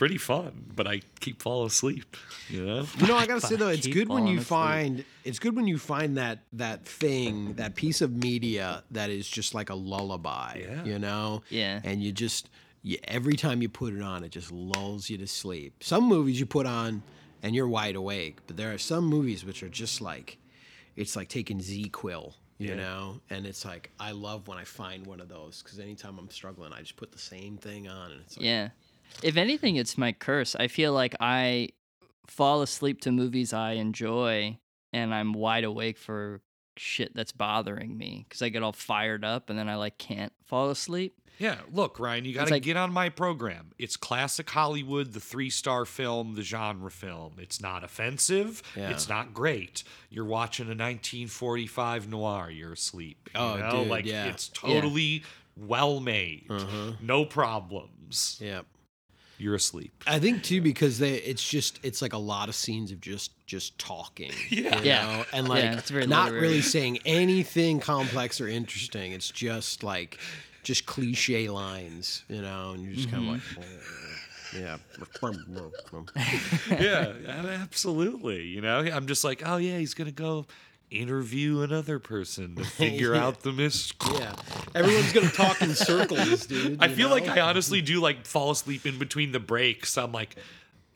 pretty fun, but I keep falling asleep. You know. You know, I gotta say though, it's good when you asleep. find it's good when you find that that thing, that piece of media that is just like a lullaby. Yeah. You know. Yeah. And you just you, every time you put it on, it just lulls you to sleep. Some movies you put on and you're wide awake, but there are some movies which are just like it's like taking ZzzQuil. You Yeah. know, and it's like I love when I find one of those because anytime I'm struggling, I just put the same thing on, and it's like, Yeah. If anything, it's my curse. I feel like I fall asleep to movies I enjoy and I'm wide awake for shit that's bothering me because I get all fired up and then I like can't fall asleep. Yeah, look, Ryan, you got to like- get on my program. It's classic Hollywood, the three star film, the genre film. It's not offensive. Yeah. It's not great. You're watching a 1945 noir. You're asleep. You Oh, know? dude, like yeah. it's totally well made. Uh-huh. No problems. yeah. You're asleep. I think too because they it's just it's like a lot of scenes of just just talking. Yeah. you Yeah. know? And like Yeah, it's very not literary. really saying anything complex or interesting. It's just like just cliche lines, you know, and you're just kind of mm-hmm. like oh, yeah. yeah, absolutely. You know, I'm just like, oh yeah, he's gonna go interview another person to figure Yeah. out the mystery. yeah. Everyone's going to talk in circles, dude. I feel like? I honestly do like fall asleep in between the breaks. I'm like,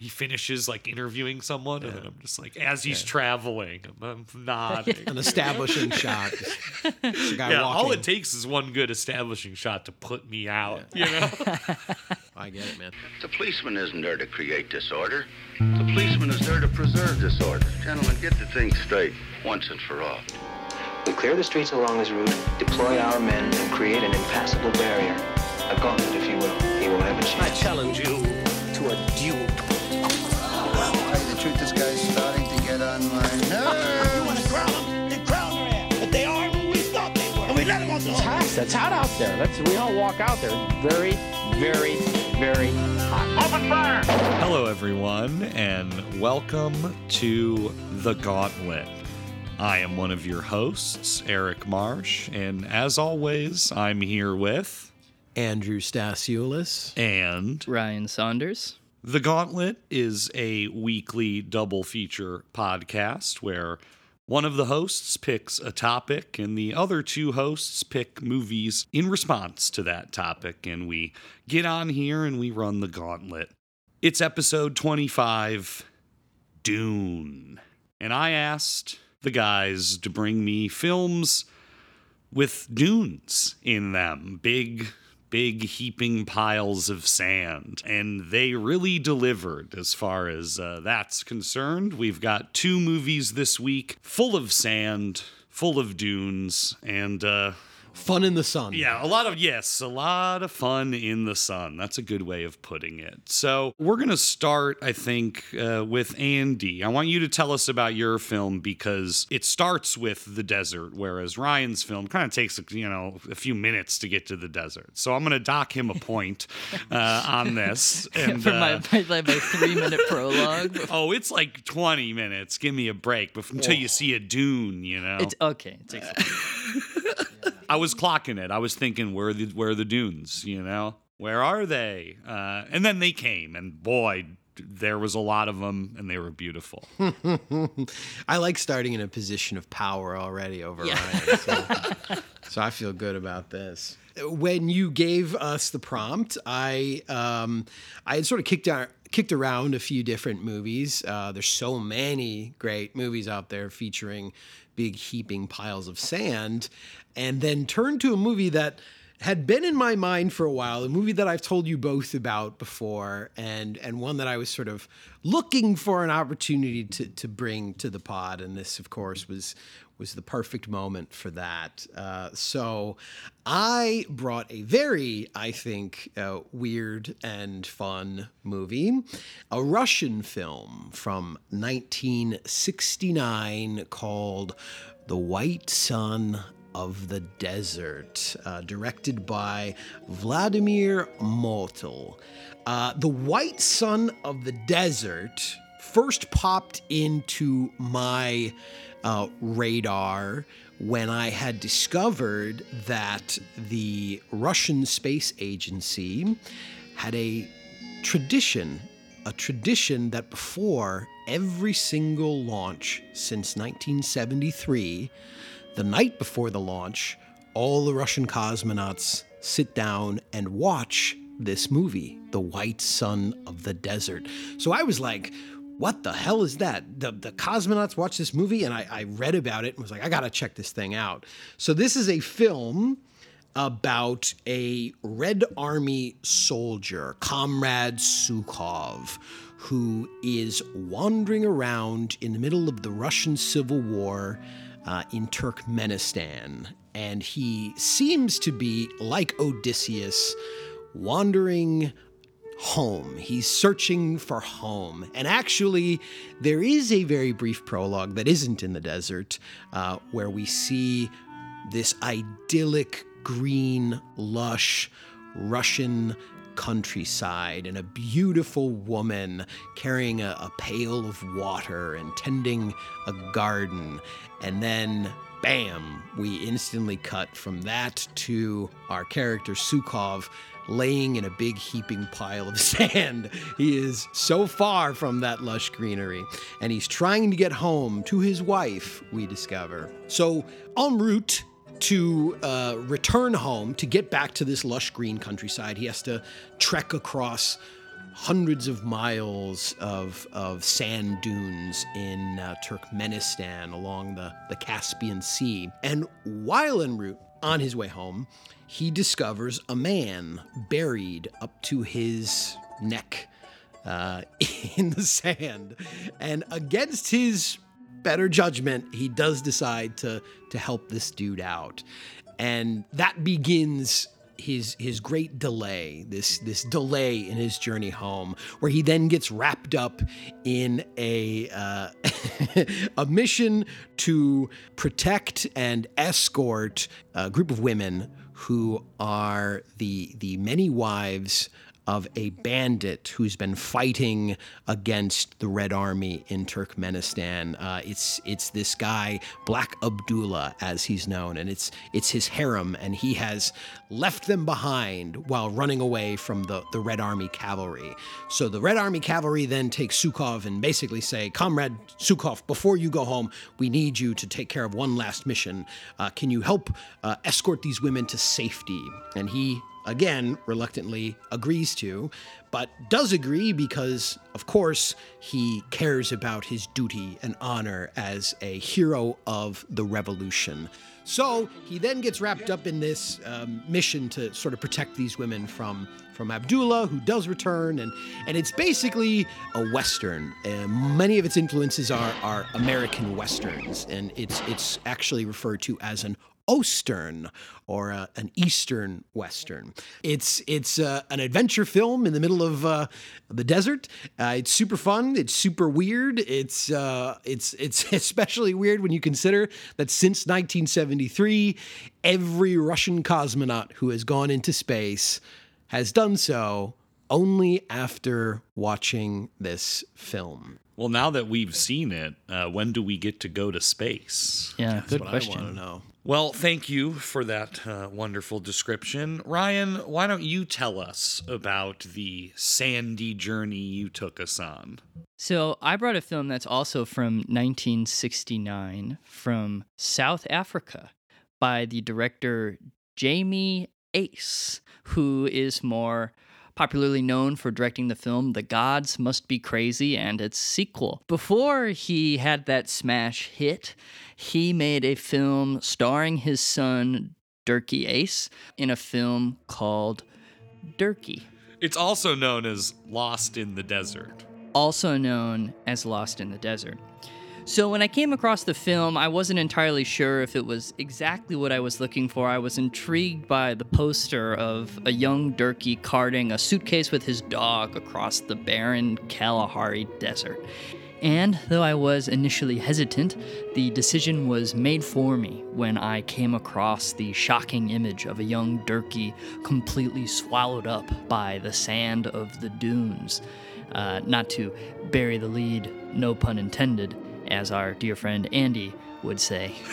he finishes like interviewing someone, and then I'm just like, as he's traveling, I'm, I'm nodding. an establishing shot. Just a guy yeah, all it takes is one good establishing shot to put me out. You know, I get it, man. The policeman isn't there to create disorder. The policeman is there to preserve disorder. Gentlemen, get the thing straight once and for all. We clear the streets along his route, deploy our men, and create an impassable barrier. A gauntlet, if you will. He won't have a chance. I challenge you to a duel. Tell you the truth, this guy's starting to get on my nerves. You want to crown them? Then crown their ass. But they are who we thought they were. And we let them on the hot. It's hot out there. Let's we all walk out there. Very, very, very hot. Open fire! hello everyone, and welcome to the Gauntlet. I am one of your hosts, Eric Marsh, and as always, I'm here with Andrew Stasiulis. and Ryan Saunders. The Gauntlet is a weekly double feature podcast where one of the hosts picks a topic and the other two hosts pick movies in response to that topic. And we get on here and we run the gauntlet. It's episode 25 Dune. And I asked the guys to bring me films with dunes in them. Big, big heaping piles of sand. And they really delivered as far as uh, that's concerned. We've got two movies this week full of sand, full of dunes, and uh, Fun in the sun. yeah, a lot of, yes, a lot of fun in the sun. That's a good way of putting it. So, we're going to start, I think, uh, with Andy. I want you to tell us about your film because it starts with the desert, whereas Ryan's film kind of takes, you know, a few minutes to get to the desert. So, I'm going to dock him a point uh, on this. And, For my, uh, my, my three minute prologue. Oh, it's like 20 minutes. Give me a break bef- until you see a dune, you know? It's okay. It takes I was clocking it. I was thinking, where are the where are the dunes? You know, where are they? Uh, and then they came, and boy, there was a lot of them, and they were beautiful. I like starting in a position of power already over Ryan. So, so I feel good about this. When you gave us the prompt, I um, I had sort of kicked out kicked around a few different movies. Uh, there's so many great movies out there featuring big heaping piles of sand, and then turned to a movie that had been in my mind for a while, a movie that I've told you both about before, and and one that I was sort of looking for an opportunity to to bring to the pod, and this, of course, was was the perfect moment for that. Uh, so I brought a very, I think, uh, weird and fun movie, a Russian film from 1969 called The White Sun of the Desert, uh, directed by Vladimir Motyl. Uh, the White Sun of the Desert first popped into my uh, radar when I had discovered that the Russian Space Agency had a tradition a tradition that before every single launch since 1973, the night before the launch, all the Russian cosmonauts sit down and watch this movie, The White Sun of the Desert. So I was like, what the hell is that? The, the cosmonauts watch this movie, and I, I read about it and was like, I gotta check this thing out. So this is a film about a Red Army soldier, Comrade Sukhov, who is wandering around in the middle of the Russian Civil War uh, in Turkmenistan. And he seems to be, like Odysseus, wandering home. He's searching for home. And actually, there is a very brief prologue that isn't in the desert uh, where we see this idyllic, green, lush Russian countryside and a beautiful woman carrying a, a pail of water and tending a garden. And then bam, we instantly cut from that to our character Sukhov laying in a big heaping pile of sand. He is so far from that lush greenery, and he's trying to get home to his wife, we discover. So, en route, to uh, return home to get back to this lush green countryside, he has to trek across hundreds of miles of, of sand dunes in uh, Turkmenistan along the, the Caspian Sea. And while en route on his way home, he discovers a man buried up to his neck uh, in the sand. And against his better judgment, he does decide to, to help this dude out. And that begins his his great delay, this this delay in his journey home, where he then gets wrapped up in a uh, a mission to protect and escort a group of women who are the the many wives of a bandit who's been fighting against the Red Army in Turkmenistan. Uh, it's it's this guy Black Abdullah, as he's known, and it's it's his harem, and he has left them behind while running away from the the Red Army cavalry. So the Red Army cavalry then take Sukhov and basically say, "Comrade Sukhov, before you go home, we need you to take care of one last mission. Uh, can you help uh, escort these women to safety?" And he again, reluctantly agrees to, but does agree because, of course, he cares about his duty and honor as a hero of the revolution. So he then gets wrapped up in this um, mission to sort of protect these women from from Abdullah, who does return, and and it's basically a western. Many of its influences are are American westerns, and it's it's actually referred to as an Ostern or uh, an Eastern Western. It's it's uh, an adventure film in the middle of uh, the desert. Uh, it's super fun. It's super weird. It's uh, it's it's especially weird when you consider that since 1973, every Russian cosmonaut who has gone into space has done so only after watching this film. Well, now that we've seen it, uh, when do we get to go to space? Yeah, That's good what question. I want to know. Well, thank you for that uh, wonderful description. Ryan, why don't you tell us about the sandy journey you took us on? So I brought a film that's also from 1969 from South Africa by the director Jamie Uys, who is more popularly known for directing the film The Gods Must Be Crazy and its sequel. Before he had that smash hit, he made a film starring his son Dirkie Uys in a film called Dirkie. It's also known as Lost in the Desert. also known as Lost in the Desert. So, when I came across the film, I wasn't entirely sure if it was exactly what I was looking for. I was intrigued by the poster of a young Dirkie carting a suitcase with his dog across the barren Kalahari Desert. And though I was initially hesitant, the decision was made for me when I came across the shocking image of a young Dirkie completely swallowed up by the sand of the dunes. Uh, not to bury the lead, no pun intended, as our dear friend Andy would say.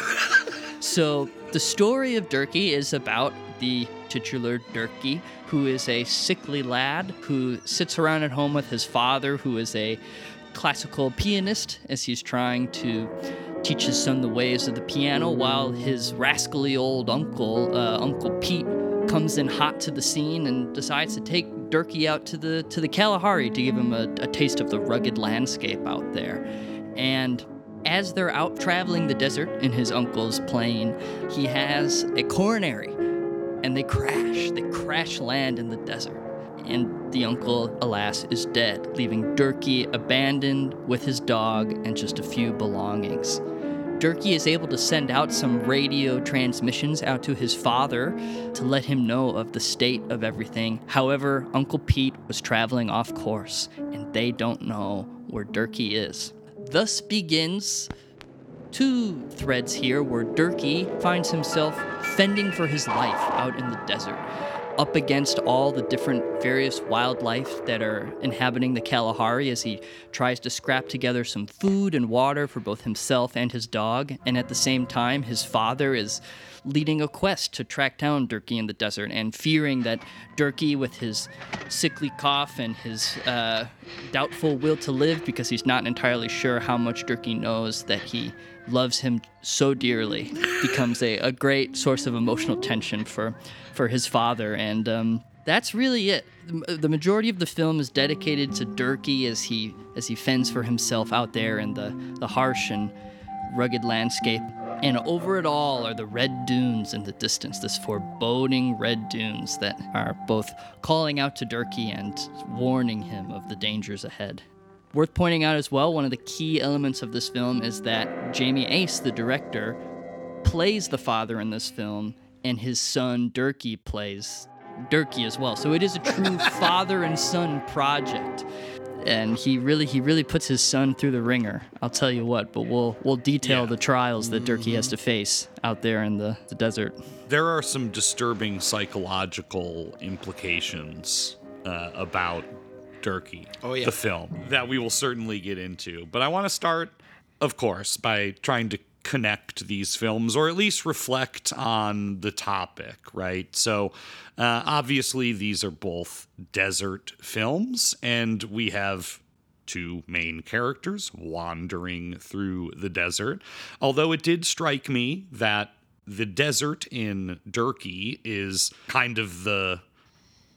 So The story of Dirkie is about the titular Dirkie, who is a sickly lad who sits around at home with his father, who is a classical pianist, as he's trying to teach his son the ways of the piano, while his rascally old uncle, uh, Uncle Pete, comes in hot to the scene and decides to take Dirkie out to the to the Kalahari to give him a, a taste of the rugged landscape out there. And as they're out traveling the desert in his uncle's plane, he has a coronary and they crash. They crash land in the desert. And the uncle, alas, is dead, leaving Dirkie abandoned with his dog and just a few belongings. Dirkie is able to send out some radio transmissions out to his father to let him know of the state of everything. However, Uncle Pete was traveling off course, and they don't know where Dirkie is. Thus begins two threads here where Dirkie finds himself fending for his life out in the desert, up against all the different various wildlife that are inhabiting the Kalahari as he tries to scrap together some food and water for both himself and his dog. And at the same time, his father is leading a quest to track down Dirkie in the desert and fearing that Dirkie, with his sickly cough and his uh, doubtful will to live, because he's not entirely sure how much Dirkie knows that he loves him so dearly, becomes a, a great source of emotional tension for, for his father. And um, that's really it. The the majority of the film is dedicated to Dirkie as he as he fends for himself out there in the, the harsh and rugged landscape. And over it all are the red dunes in the distance, this foreboding red dunes that are both calling out to Dirkie and warning him of the dangers ahead. Worth pointing out as well, one of the key elements of this film is that Jamie Uys, the director, plays the father in this film, and his son Dirkie plays Dirkie as well. So it is a true father and son project. And he really he really puts his son through the wringer. I'll tell you what, but we'll we'll detail the trials that Dirkie has to face out there in the, the desert. There are some disturbing psychological implications uh, about Dirkie, Oh, yeah. the film, that we will certainly get into. But I want to start, of course, by trying to connect these films or at least reflect on the topic, right? So, uh, obviously, these are both desert films, and we have two main characters wandering through the desert. Although it did strike me that the desert in Dirkie is kind of the,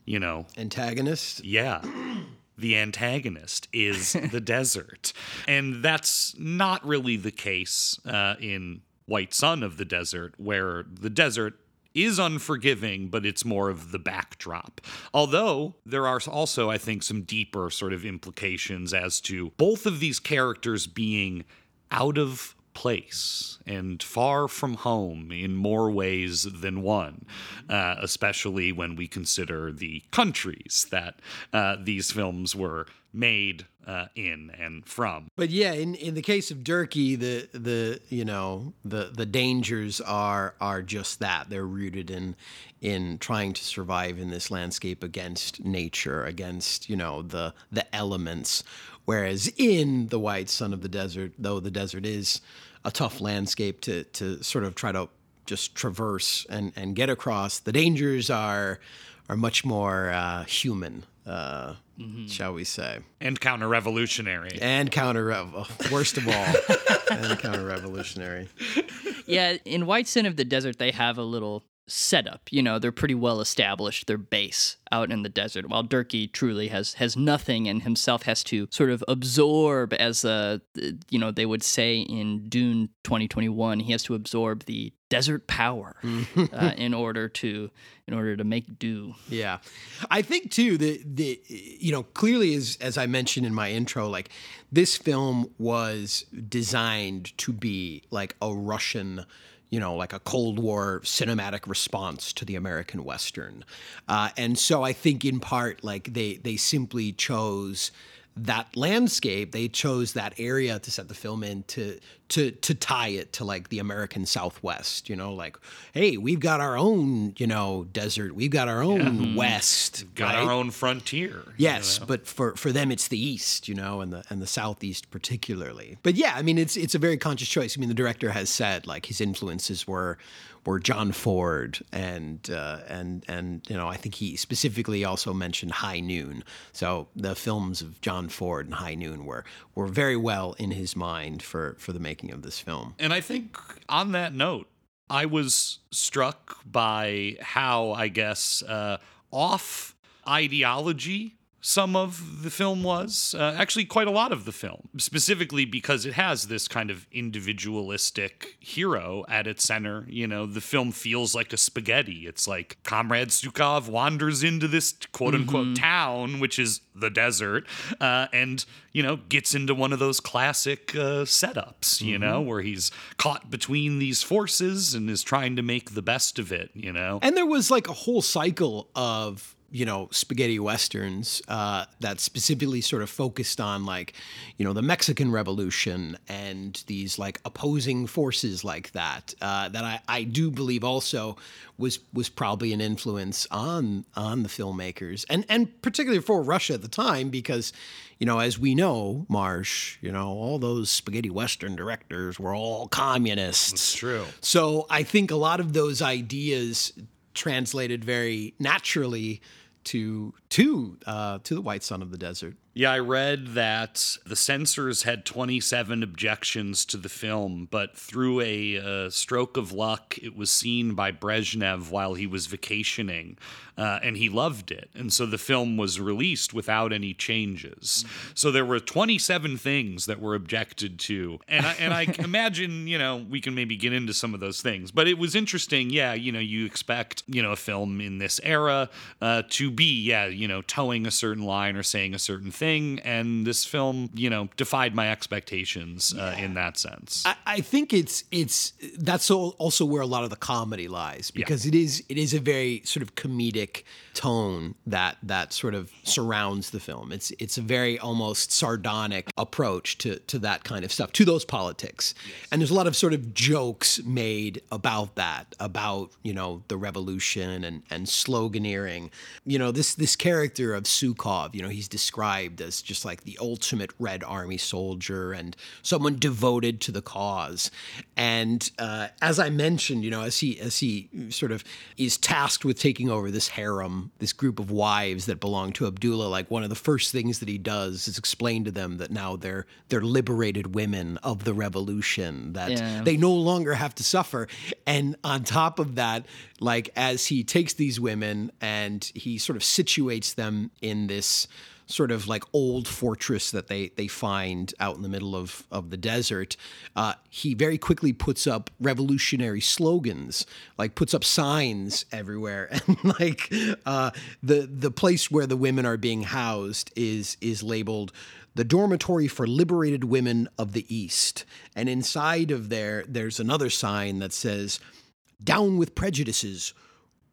you know, Antagonist. yeah. The antagonist is the desert. And that's not really the case uh, in White Sun of the Desert, where the desert is unforgiving, but it's more of the backdrop. Although there are also, I think, some deeper sort of implications as to both of these characters being out of place and far from home in more ways than one, uh, especially when we consider the countries that uh, these films were made uh, in and from. But yeah, in, in the case of Dirkie, the the you know the the dangers are are just that they're rooted in in trying to survive in this landscape against nature, against you know the the elements. Whereas in the White Sun of the Desert, though the desert is a tough landscape to to sort of try to just traverse and and get across, the dangers are are much more uh, human, uh, shall we say? And counter revolutionary. and counter rev worst of all and counter revolutionary yeah, in White Sun of the Desert, they have a little setup. You know, they're pretty well established. Their base out in the desert, while Dirkie truly has has nothing, and himself has to sort of absorb, as a you know they would say in Dune 2021, he has to absorb the desert power uh, in order to in order to make do. yeah i think too the the you know clearly as as i mentioned in my intro like this film was designed to be like a russian you know, like a Cold War cinematic response to the American Western, uh, and so I think in part, like they they simply chose that landscape they chose that area to set the film in to to to tie it to like the American Southwest, you know, like hey, we've got our own, you know, desert, we've got our own mm-hmm. west, Got right? our own frontier. you Yes, know? but for, for them it's the east, you know, and the and the southeast particularly. But yeah, I mean it's it's a very conscious choice. I mean the director has said like his influences were were John Ford and uh, and and you know I think he specifically also mentioned High Noon. So the films of John Ford and High Noon were were very well in his mind for for the making of this film. And I think on that note, I was struck by how, I guess, uh, off ideology some of the film was. Uh, actually, quite a lot of the film, specifically because it has this kind of individualistic hero at its center. You know, the film feels like a spaghetti. It's like Comrade Sukhov wanders into this quote unquote town, which is the desert, uh, and, you know, gets into one of those classic uh, setups, you know, where he's caught between these forces and is trying to make the best of it, you know? And there was like a whole cycle of you know spaghetti westerns uh, that specifically sort of focused on like you know the Mexican Revolution and these like opposing forces like that uh, that I, I do believe also was was probably an influence on on the filmmakers and and particularly for Russia at the time because you know as we know Marsh you know all those spaghetti western directors were all communists That's true. so I think a lot of those ideas translated very naturally to to uh, to the White Sun of the Desert. Yeah, I read that the censors had 27 objections to the film, but through a uh, stroke of luck, it was seen by Brezhnev while he was vacationing, uh, and he loved it. And so the film was released without any changes. So there were 27 things that were objected to, and I, and I imagine you know we can maybe get into some of those things. But it was interesting. Yeah, you know, you expect you know a film in this era uh, to be yeah you know toeing a certain line or saying a certain thing and this film you know defied my expectations uh, in that sense. I, I think it's it's that's also where a lot of the comedy lies because it is it is a very sort of comedic tone that that sort of surrounds the film. It's it's a very almost sardonic approach to to that kind of stuff to those politics, and there's a lot of sort of jokes made about that about you know the revolution and and sloganeering. You know this this character of Sukhov, you know he's described as just like the ultimate Red Army soldier and someone devoted to the cause. And uh, as I mentioned, you know, as he as he sort of is tasked with taking over this harem, this group of wives that belong to Abdullah, like one of the first things that he does is explain to them that now they're they're liberated women of the revolution, that Yeah. they no longer have to suffer. And on top of that, like as he takes these women and he sort of situates them in this sort of like old fortress that they they find out in the middle of of the desert uh, he very quickly puts up revolutionary slogans like puts up signs everywhere. And like uh, the the place where the women are being housed is is labeled the dormitory for liberated women of the east. And inside of there there's another sign that says down with prejudices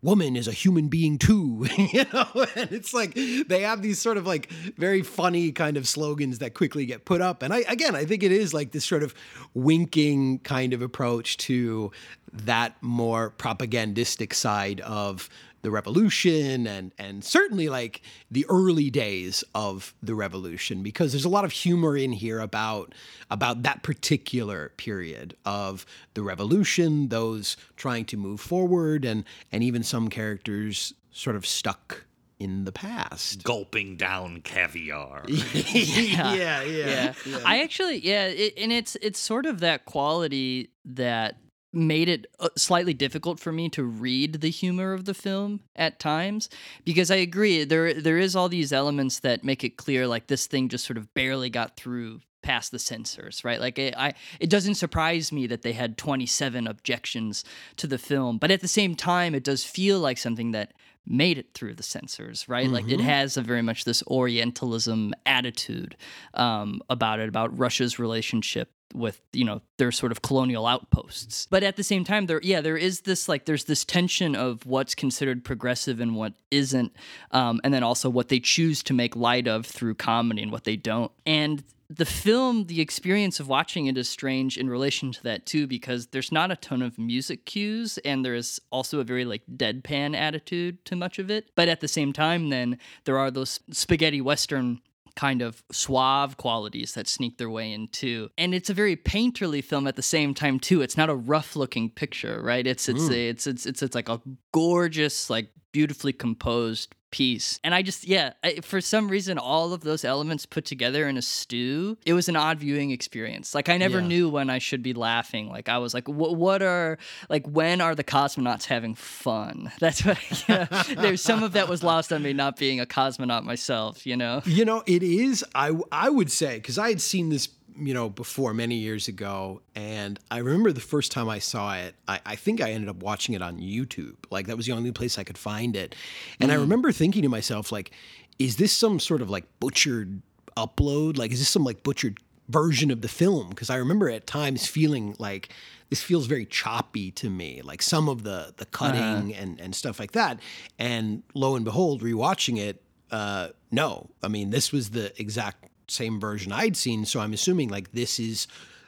woman is a human being too you know? And it's like they have these sort of like very funny kind of slogans that quickly get put up. And i again i think it is like this sort of winking kind of approach to that more propagandistic side of the revolution and and certainly like the early days of the revolution because there's a lot of humor in here about about that particular period of the revolution those trying to move forward and and even some characters sort of stuck in the past. Gulping down caviar. Yeah, yeah, yeah. I actually, yeah, it, and it's it's sort of that quality that made it uh, slightly difficult for me to read the humor of the film at times because I agree there there is all these elements that make it clear like this thing just sort of barely got through past the censors right like it, I it doesn't surprise me that they had 27 objections to the film but at the same time it does feel like something that made it through the censors, right? Like it has a very much this Orientalism attitude um, about it, about Russia's relationship with you know their sort of colonial outposts but at the same time there yeah there is this like there's this tension of what's considered progressive and what isn't um, and then also what they choose to make light of through comedy and what they don't and the film, the experience of watching it is strange in relation to that too, because there's not a ton of music cues, and there's also a very like deadpan attitude to much of it. But at the same time, then there are those spaghetti western kind of suave qualities that sneak their way in too. And it's a very painterly film at the same time too. It's not a rough looking picture, right? It's it's hmm. a, it's, it's it's it's like a gorgeous like beautifully composed piece. And I just, yeah, I, for some reason, all of those elements put together in a stew, it was an odd viewing experience. Like, I never Yeah. knew when I should be laughing. Like, I was like, what, what are, like, when are the cosmonauts having fun? That's what, yeah, there's some of that was lost on me not being a cosmonaut myself, you know? You know, it is. I I would say because I had seen this, you know, before many years ago, and I remember the first time I saw it. I, I think I ended up watching it on YouTube. Like that was the only place I could find it, and I remember thinking to myself, like, is this some sort of like butchered upload? Like, is this some like butchered version of the film? Because I remember at times feeling like this feels very choppy to me, like some of the the cutting and and stuff like that. And lo and behold, rewatching it, uh, no, I mean this was the exact same version I'd seen. So I'm assuming like this is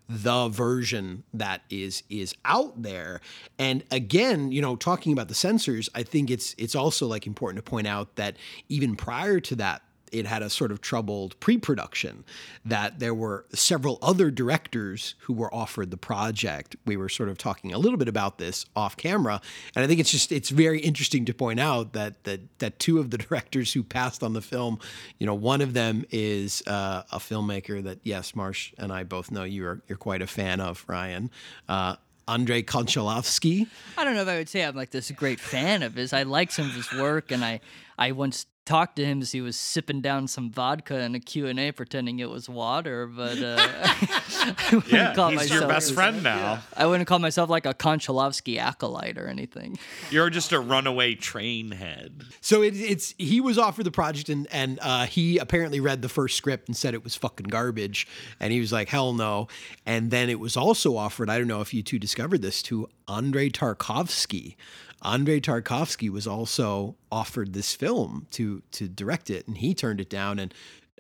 the version that is is out there. And again, you know, talking about the censors, I think it's it's also like important to point out that even prior to that it had a sort of troubled pre-production that there were several other directors who were offered the project we were sort of talking a little bit about this off camera and i think it's just it's very interesting to point out that that that two of the directors who passed on the film you know one of them is uh, a filmmaker that yes marsh and i both know you're you're quite a fan of ryan uh, Andrei Konchalovsky. I don't know if I would say I'm like this great fan of his. I like some of his work, and I I once talked to him as he was sipping down some vodka in a Q&A pretending it was water, but uh, I wouldn't Yeah, call he's your best friend now. I wouldn't call myself like a Konchalovsky acolyte or anything. You're just a runaway train head. So it, it's he was offered the project and and uh, he apparently read the first script and said it was fucking garbage, and he was like hell no. And then it was also offered. I don't know if you two discovered this to Andrei Tarkovsky. Andrei Tarkovsky was also offered this film to to direct it, and he turned it down. And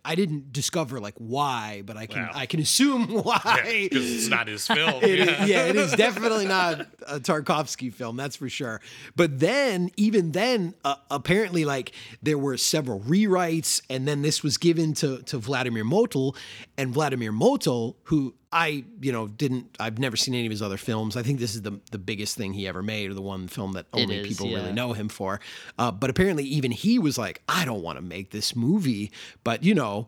I didn't discover like why, but I can Wow. I can assume why. Because it's not his film. It is- yeah, it is definitely not a Tarkovsky film, that's for sure. But then, even then, uh, apparently, like there were several rewrites, and then this was given to to Vladimir Motyl, and Vladimir Motyl, who I, you know, didn't, I've never seen any of his other films. I think this is the the biggest thing he ever made, or the one film that only is, people yeah. really know him for. Uh, but apparently, even he was like, I don't want to make this movie, but you know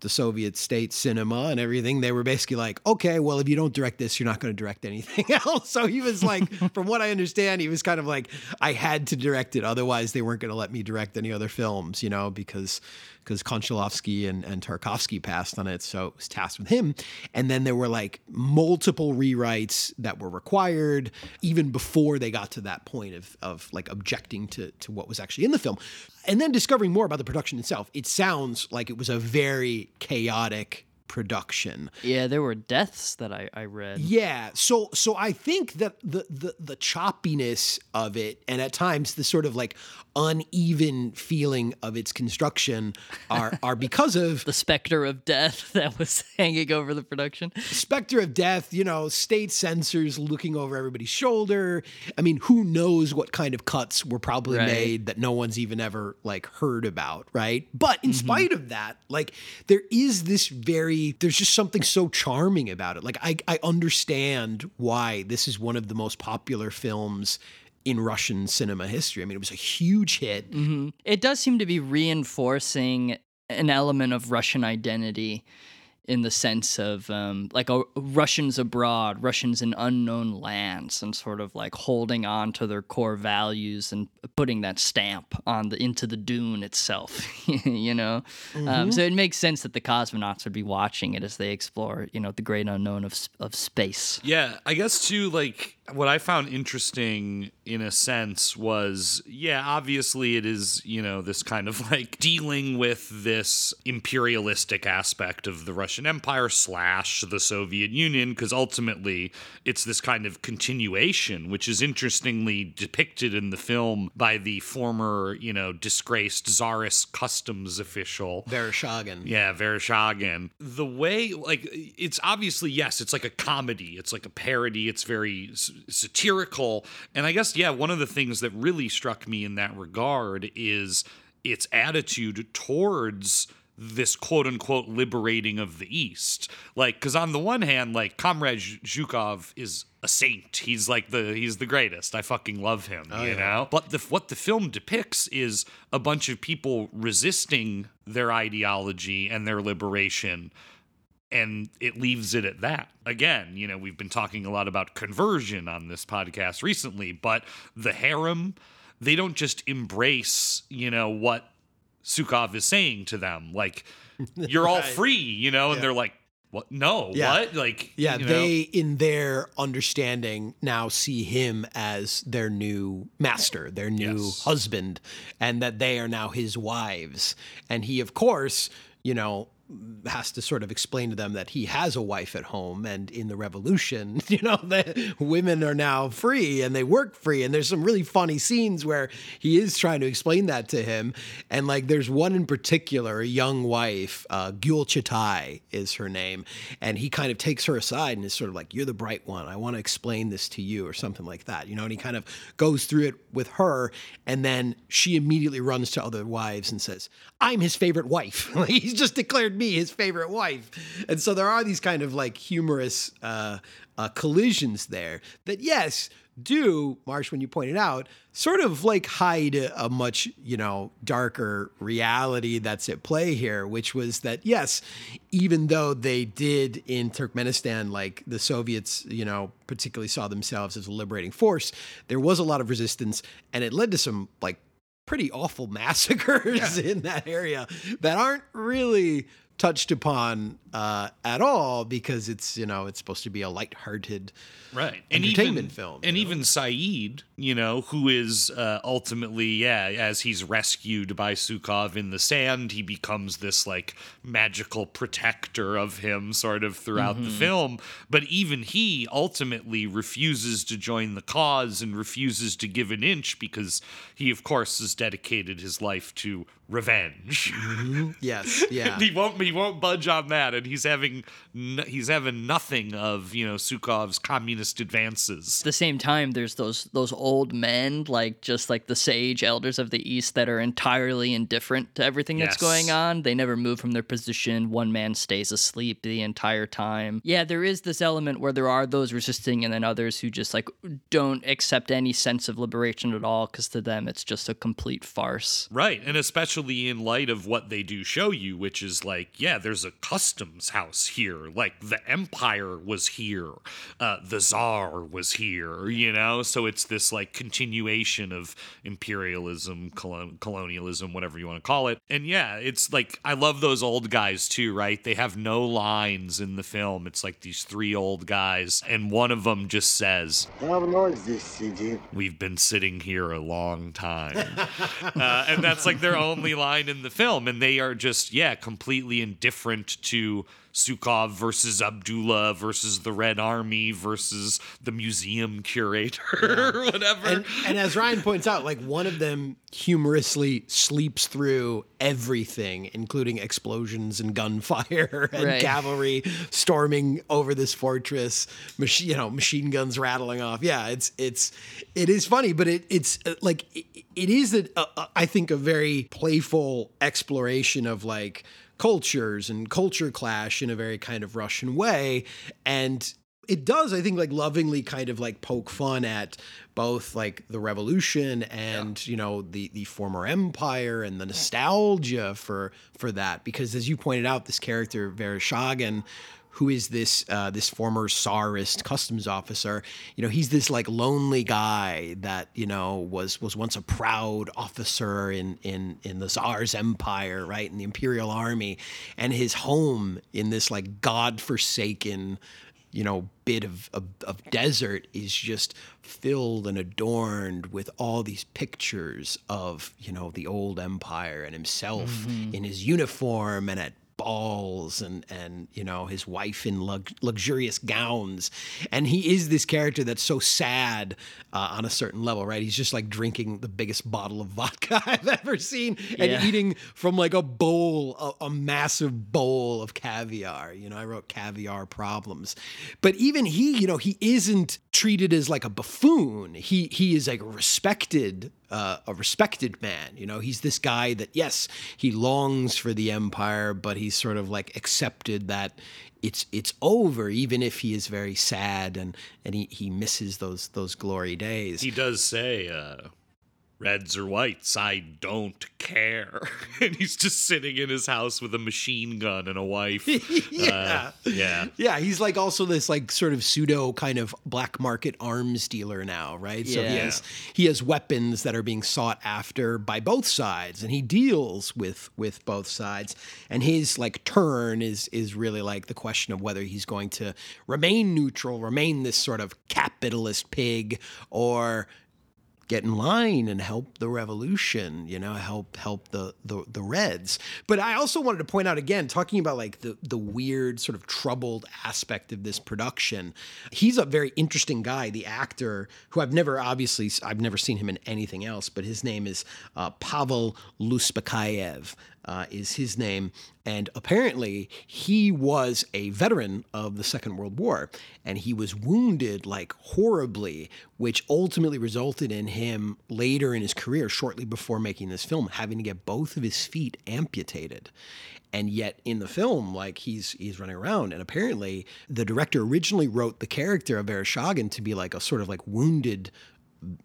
the Soviet state cinema and everything, they were basically like, okay, well, if you don't direct this, you're not going to direct anything else. So he was like, from what I understand, he was kind of like, I had to direct it. Otherwise, they weren't going to let me direct any other films, you know, because because Konchalovsky and, and Tarkovsky passed on it. So it was tasked with him. And then there were like multiple rewrites that were required even before they got to that point of, of like objecting to, to what was actually in the film. And then discovering more about the production itself, it sounds like it was a very chaotic production. Yeah, there were deaths that I, I read. Yeah, so so I think that the the the choppiness of it, and at times the sort of like uneven feeling of its construction, are are because of The specter of death that was hanging over the production. specter of death. You know, state censors looking over everybody's shoulder. I mean, who knows what kind of cuts were probably Right. made that no one's even ever like heard about, right? But in mm-hmm. spite of that, like there is this very there's just something so charming about it. Like I I understand why this is one of the most popular films in Russian cinema history. I mean, it was a huge hit. Mm-hmm. It does seem to be reinforcing an element of Russian identity in the sense of um, like a, Russians abroad, Russians in unknown lands, and sort of like holding on to their core values and putting that stamp on the into the dune itself. you know, um, so it makes sense that the cosmonauts would be watching it as they explore, you know, the great unknown of of space. Yeah, I guess too. Like, what I found interesting in a sense was yeah, obviously it is, you know, this kind of like dealing with this imperialistic aspect of the Russian Empire slash the Soviet Union, because ultimately it's this kind of continuation, which is interestingly depicted in the film by the former, you know, disgraced czarist customs official. Vereshchagin. Yeah, Vereshchagin. The way, like, it's obviously, yes, it's like a comedy. It's like a parody. It's very satirical. And I guess, yeah, one of the things that really struck me in that regard is its attitude towards this quote unquote liberating of the East. Like, because on the one hand, like, Comrade Zh- Zhukov is a saint. He's like the he's the greatest. I fucking love him, oh, you know. But the what the film depicts is a bunch of people resisting their ideology and their liberation and it leaves it at that. Again, you know, we've been talking a lot about conversion on this podcast recently, but the harem, they don't just embrace, you know, what Sukhov is saying to them. Like, you're all Right. free, you know, and they're like, what? No, Yeah. what? Like, Yeah, you know? they, in their understanding, now see him as their new master, their new Yes. husband, and that they are now his wives. And he, of course, you know, has to sort of explain to them that he has a wife at home and in the revolution you know the women are now free and they work free and there's some really funny scenes where he is trying to explain that to him and like there's one in particular a young wife uh, Gyul is her name and he kind of takes her aside and is sort of like you're the bright one. I want to explain this to you or something like that you know and he kind of goes through it with her and then she immediately runs to other wives and says I'm his favorite wife. He's just declared me his favorite wife. And so there are these kind of like humorous uh, uh, collisions there that yes do marsh when you pointed out sort of like hide a, a much you know darker reality that's at play here which was that yes even though they did in turkmenistan like the soviets you know particularly saw themselves as a liberating force there was a lot of resistance and it led to some like pretty awful massacres in that area that aren't really touched upon uh, at all because it's you know it's supposed to be a lighthearted right entertainment even, film and know? even saeed you know who is uh, ultimately yeah as he's rescued by sukhov in the sand he becomes this like magical protector of him sort of throughout the Mm-hmm. film but even he ultimately refuses to join the cause and refuses to give an inch because he of course has dedicated his life to revenge mm-hmm. yes yeah he won't he won't budge on that and he's having n- he's having nothing of you know sukhov's communist advances At the same time, there's those those old men, like just like the sage elders of the East, that are entirely indifferent to everything that's going on. They never move from their position. One man stays asleep the entire time. Yeah, there is this element where there are those resisting, and then others who just like don't accept any sense of liberation at all, because to them it's just a complete farce. Right. And especially in light of what they do show you, which is like, yeah, there's a customs house here. Like the empire was here. Uh, the czar was here, you know? So it's this like continuation of imperialism, colon- colonialism, whatever you want to call it. And yeah, it's like, I love those old guys too, right? They have no lines in the film. It's like these three old guys, and one of them just says, We've been sitting here a long time. uh, and that's like their only line in the film. And they are just, yeah, completely indifferent to Sukhov versus Abdullah versus the Red Army versus the museum curator or whatever. and, and as Ryan points out, like one of them humorously sleeps through everything, including explosions and gunfire and Right. cavalry storming over this fortress, machine, you know, machine guns rattling off. Yeah, it's it's it is funny, but it it's uh, like it, it is a, a, I think a very playful exploration of like cultures and culture clash in a very kind of Russian way, and it does i think like lovingly kind of like poke fun at both like the revolution and you know the the former empire and the nostalgia for for that. Because as you pointed out this character Vereshchagin who is this uh, this former czarist customs officer? You know he's this like lonely guy that you know was was once a proud officer in in in the czar's empire right in the imperial army. And his home in this like godforsaken you know bit of, of, of desert is just filled and adorned with all these pictures of you know the old empire and himself in his uniform and at balls and and you know his wife in lux- luxurious gowns. And he is this character that's so sad uh, on a certain level right? He's just like drinking the biggest bottle of vodka i've ever seen and Yeah. eating from like a bowl a, a massive bowl of caviar. You know i wrote caviar problems. But even he you know he isn't treated as like a buffoon. He he is like a respected uh, a respected man. You know, he's this guy that yes, he longs for the empire, but he's sort of like accepted that it's it's over, even if he is very sad and and he, he misses those those glory days. He does say, uh, reds or whites, I don't care. and he's just sitting in his house with a machine gun and a wife. yeah. Uh, yeah. Yeah, he's like also this like sort of pseudo kind of black market arms dealer now, right? So he has he has weapons that are being sought after by both sides, and he deals with with both sides. And his like turn is is really like the question of whether he's going to remain neutral, remain this sort of capitalist pig, or get in line and help the revolution you know help help the, the the reds. But i also wanted to point out again talking about like the the weird sort of troubled aspect of this production he's a very interesting guy the actor who i've never obviously i've never seen him in anything else but his name is uh, pavel luspekayev uh, is his name. And apparently, he was a veteran of the Second World War, and he was wounded like horribly, which ultimately resulted in him later in his career, shortly before making this film, having to get both of his feet amputated. And yet in the film, like he's he's running around, and apparently the director originally wrote the character of Vereshchagin to be like a sort of like wounded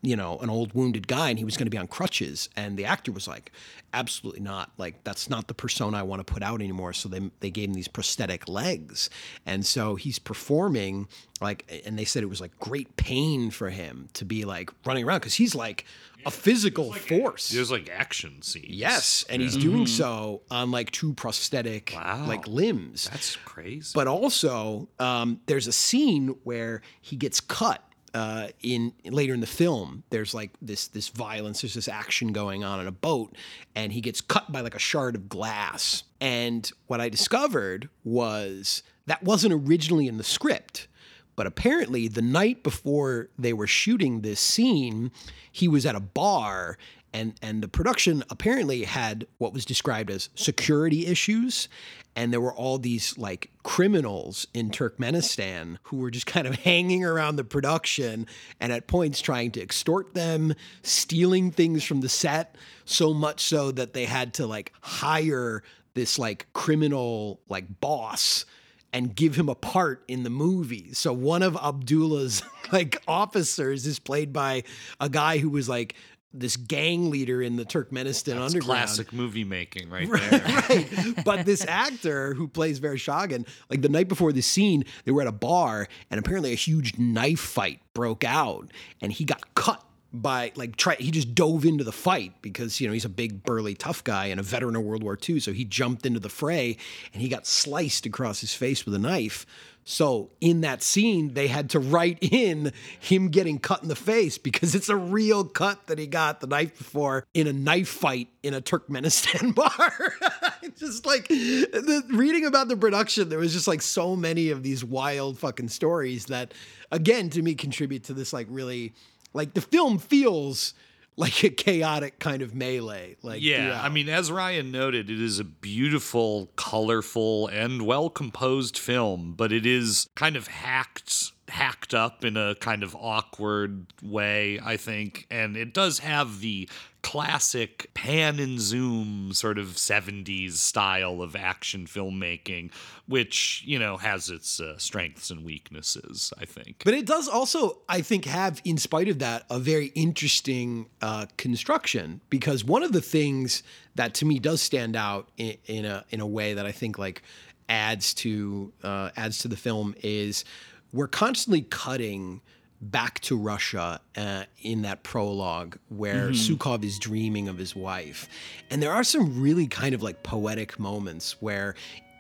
you know, an old wounded guy and he was going to be on crutches. And the actor was like, absolutely not. Like, that's not the persona I want to put out anymore. So they, they gave him these prosthetic legs. And so he's performing, like, and they said it was like great pain for him to be like running around because he's like a physical force. There's like action scenes. Yes, and he's doing so on like two prosthetic Wow. like limbs. That's crazy. But also, um, there's a scene where he gets cut. Uh, in later in the film, there's like this this violence, there's this action going on in a boat, and he gets cut by like a shard of glass. And what I discovered was that wasn't originally in the script. But apparently, the night before they were shooting this scene, he was at a bar, and and the production apparently had what was described as security issues, and there were all these like criminals in Turkmenistan who were just kind of hanging around the production, and at points trying to extort them, stealing things from the set, so much so that they had to like hire this like criminal like boss and give him a part in the movie. So one of Abdullah's like officers is played by a guy who was like this gang leader in the Turkmenistan That's underground. classic movie making right, there. right. But this actor who plays Vereshchagin, like the night before the scene, they were at a bar and apparently a huge knife fight broke out and he got cut by like try he just dove into the fight because you know he's a big burly tough guy and a veteran of World War II so he jumped into the fray and he got sliced across his face with a knife so in that scene they had to write in him getting cut in the face because it's a real cut that he got the night before in a knife fight in a Turkmenistan bar. Just like the reading about the production there was just like so many of these wild fucking stories that again to me contribute to this like really like the film feels like a chaotic kind of melee. Like Yeah, throughout. I mean, as Ryan noted, it is a beautiful, colorful, and well composed film, but it is kind of hacked hacked up in a kind of awkward way, I think. And it does have the classic pan and zoom sort of 70s style of action filmmaking, which, you know, has its uh, strengths and weaknesses, I think. But it does also, I think, have, in spite of that, a very interesting uh, construction because one of the things that to me does stand out in, in a in a way that I think like adds to uh, adds to the film is we're constantly cutting back to Russia uh, in that prologue where Sukhov is dreaming of his wife. And there are some really kind of like poetic moments where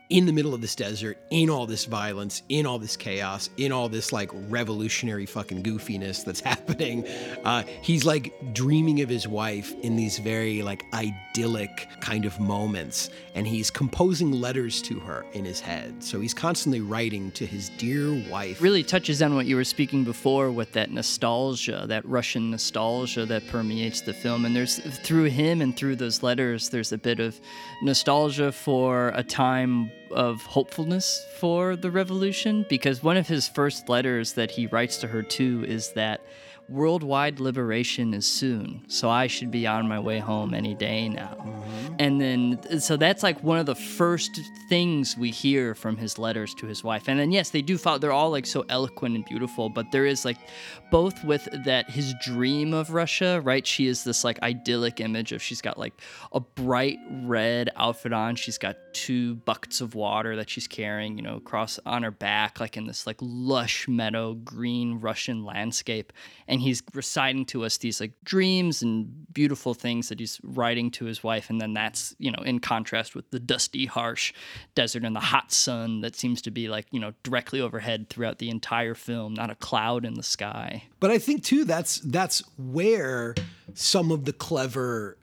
in the middle of this desert, in all this violence, in all this chaos, in all this like revolutionary fucking goofiness that's happening. Uh, he's like dreaming of his wife in these very like idyllic kind of moments, and he's composing letters to her in his head. So he's constantly writing to his dear wife. Really touches on what you were speaking before with that nostalgia, that Russian nostalgia that permeates the film. And there's through him and through those letters, there's a bit of nostalgia for a time of hopefulness for the revolution because one of his first letters that he writes to her too is that worldwide liberation is soon so i should be on my way home any day now. Mm-hmm. And then so that's like one of the first things we hear from his letters to his wife. And then yes they do follow they're all like so eloquent and beautiful but there is like both with that his dream of russia right? She is this like idyllic image of she's got like a bright red outfit on. She's got two buckets of water that she's carrying you know across on her back like in this like lush meadow green russian landscape. And he's reciting to us these like dreams and beautiful things that he's writing to his wife and then that's you know in contrast with the dusty harsh desert and the hot sun that seems to be like you know directly overhead throughout the entire film not a cloud in the sky. But I think too that's that's where some of the clever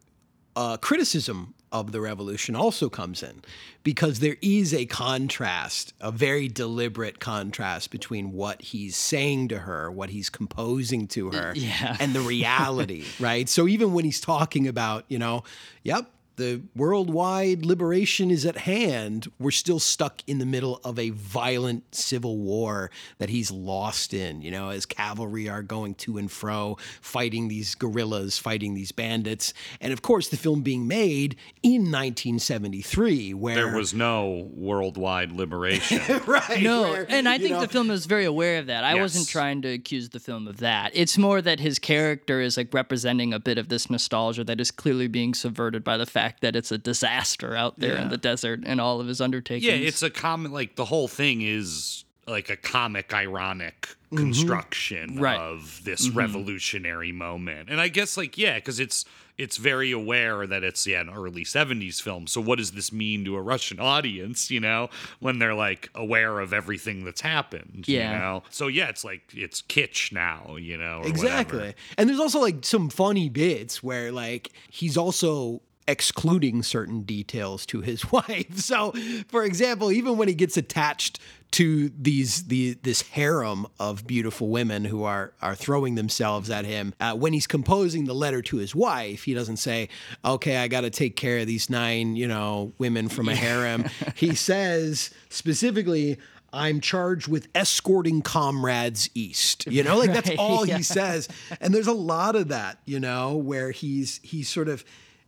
uh, criticism of the revolution also comes in, because there is a contrast, a very deliberate contrast between what he's saying to her, what he's composing to her, Yeah. and the reality, right? So even when he's talking about, you know, yep. The worldwide liberation is at hand. We're still stuck in the middle of a violent civil war that he's lost in, you know, as cavalry are going to and fro, fighting these guerrillas, fighting these bandits. And of course, the film being made in 1973, where There was no worldwide liberation. right, no where, and i think know, the film is very aware of that i wasn't trying to accuse the film of that it's more that his character is like representing a bit of this nostalgia that is clearly being subverted by the fact that it's a disaster out there in the desert and all of his undertakings yeah, it's a comic. Like the whole thing is like a comic, ironic mm-hmm. construction Right. of this mm-hmm. revolutionary moment. And I guess like yeah, because it's it's very aware that it's yeah an early '70s film. So what does this mean to a Russian audience? You know, when they're like aware of everything that's happened. Yeah. You know? So yeah, it's like it's kitsch now. You know. or Exactly. whatever. And there's also like some funny bits where like he's also excluding certain details to his wife. So, for example, even when he gets attached to these the this harem of beautiful women who are are throwing themselves at him, uh, when he's composing the letter to his wife, he doesn't say, "Okay, I got to take care of these nine, you know, women from a harem." he says specifically, I'm charged with escorting comrades east. You know, like that's all yeah. he says. And there's a lot of that, you know, where he's he's sort of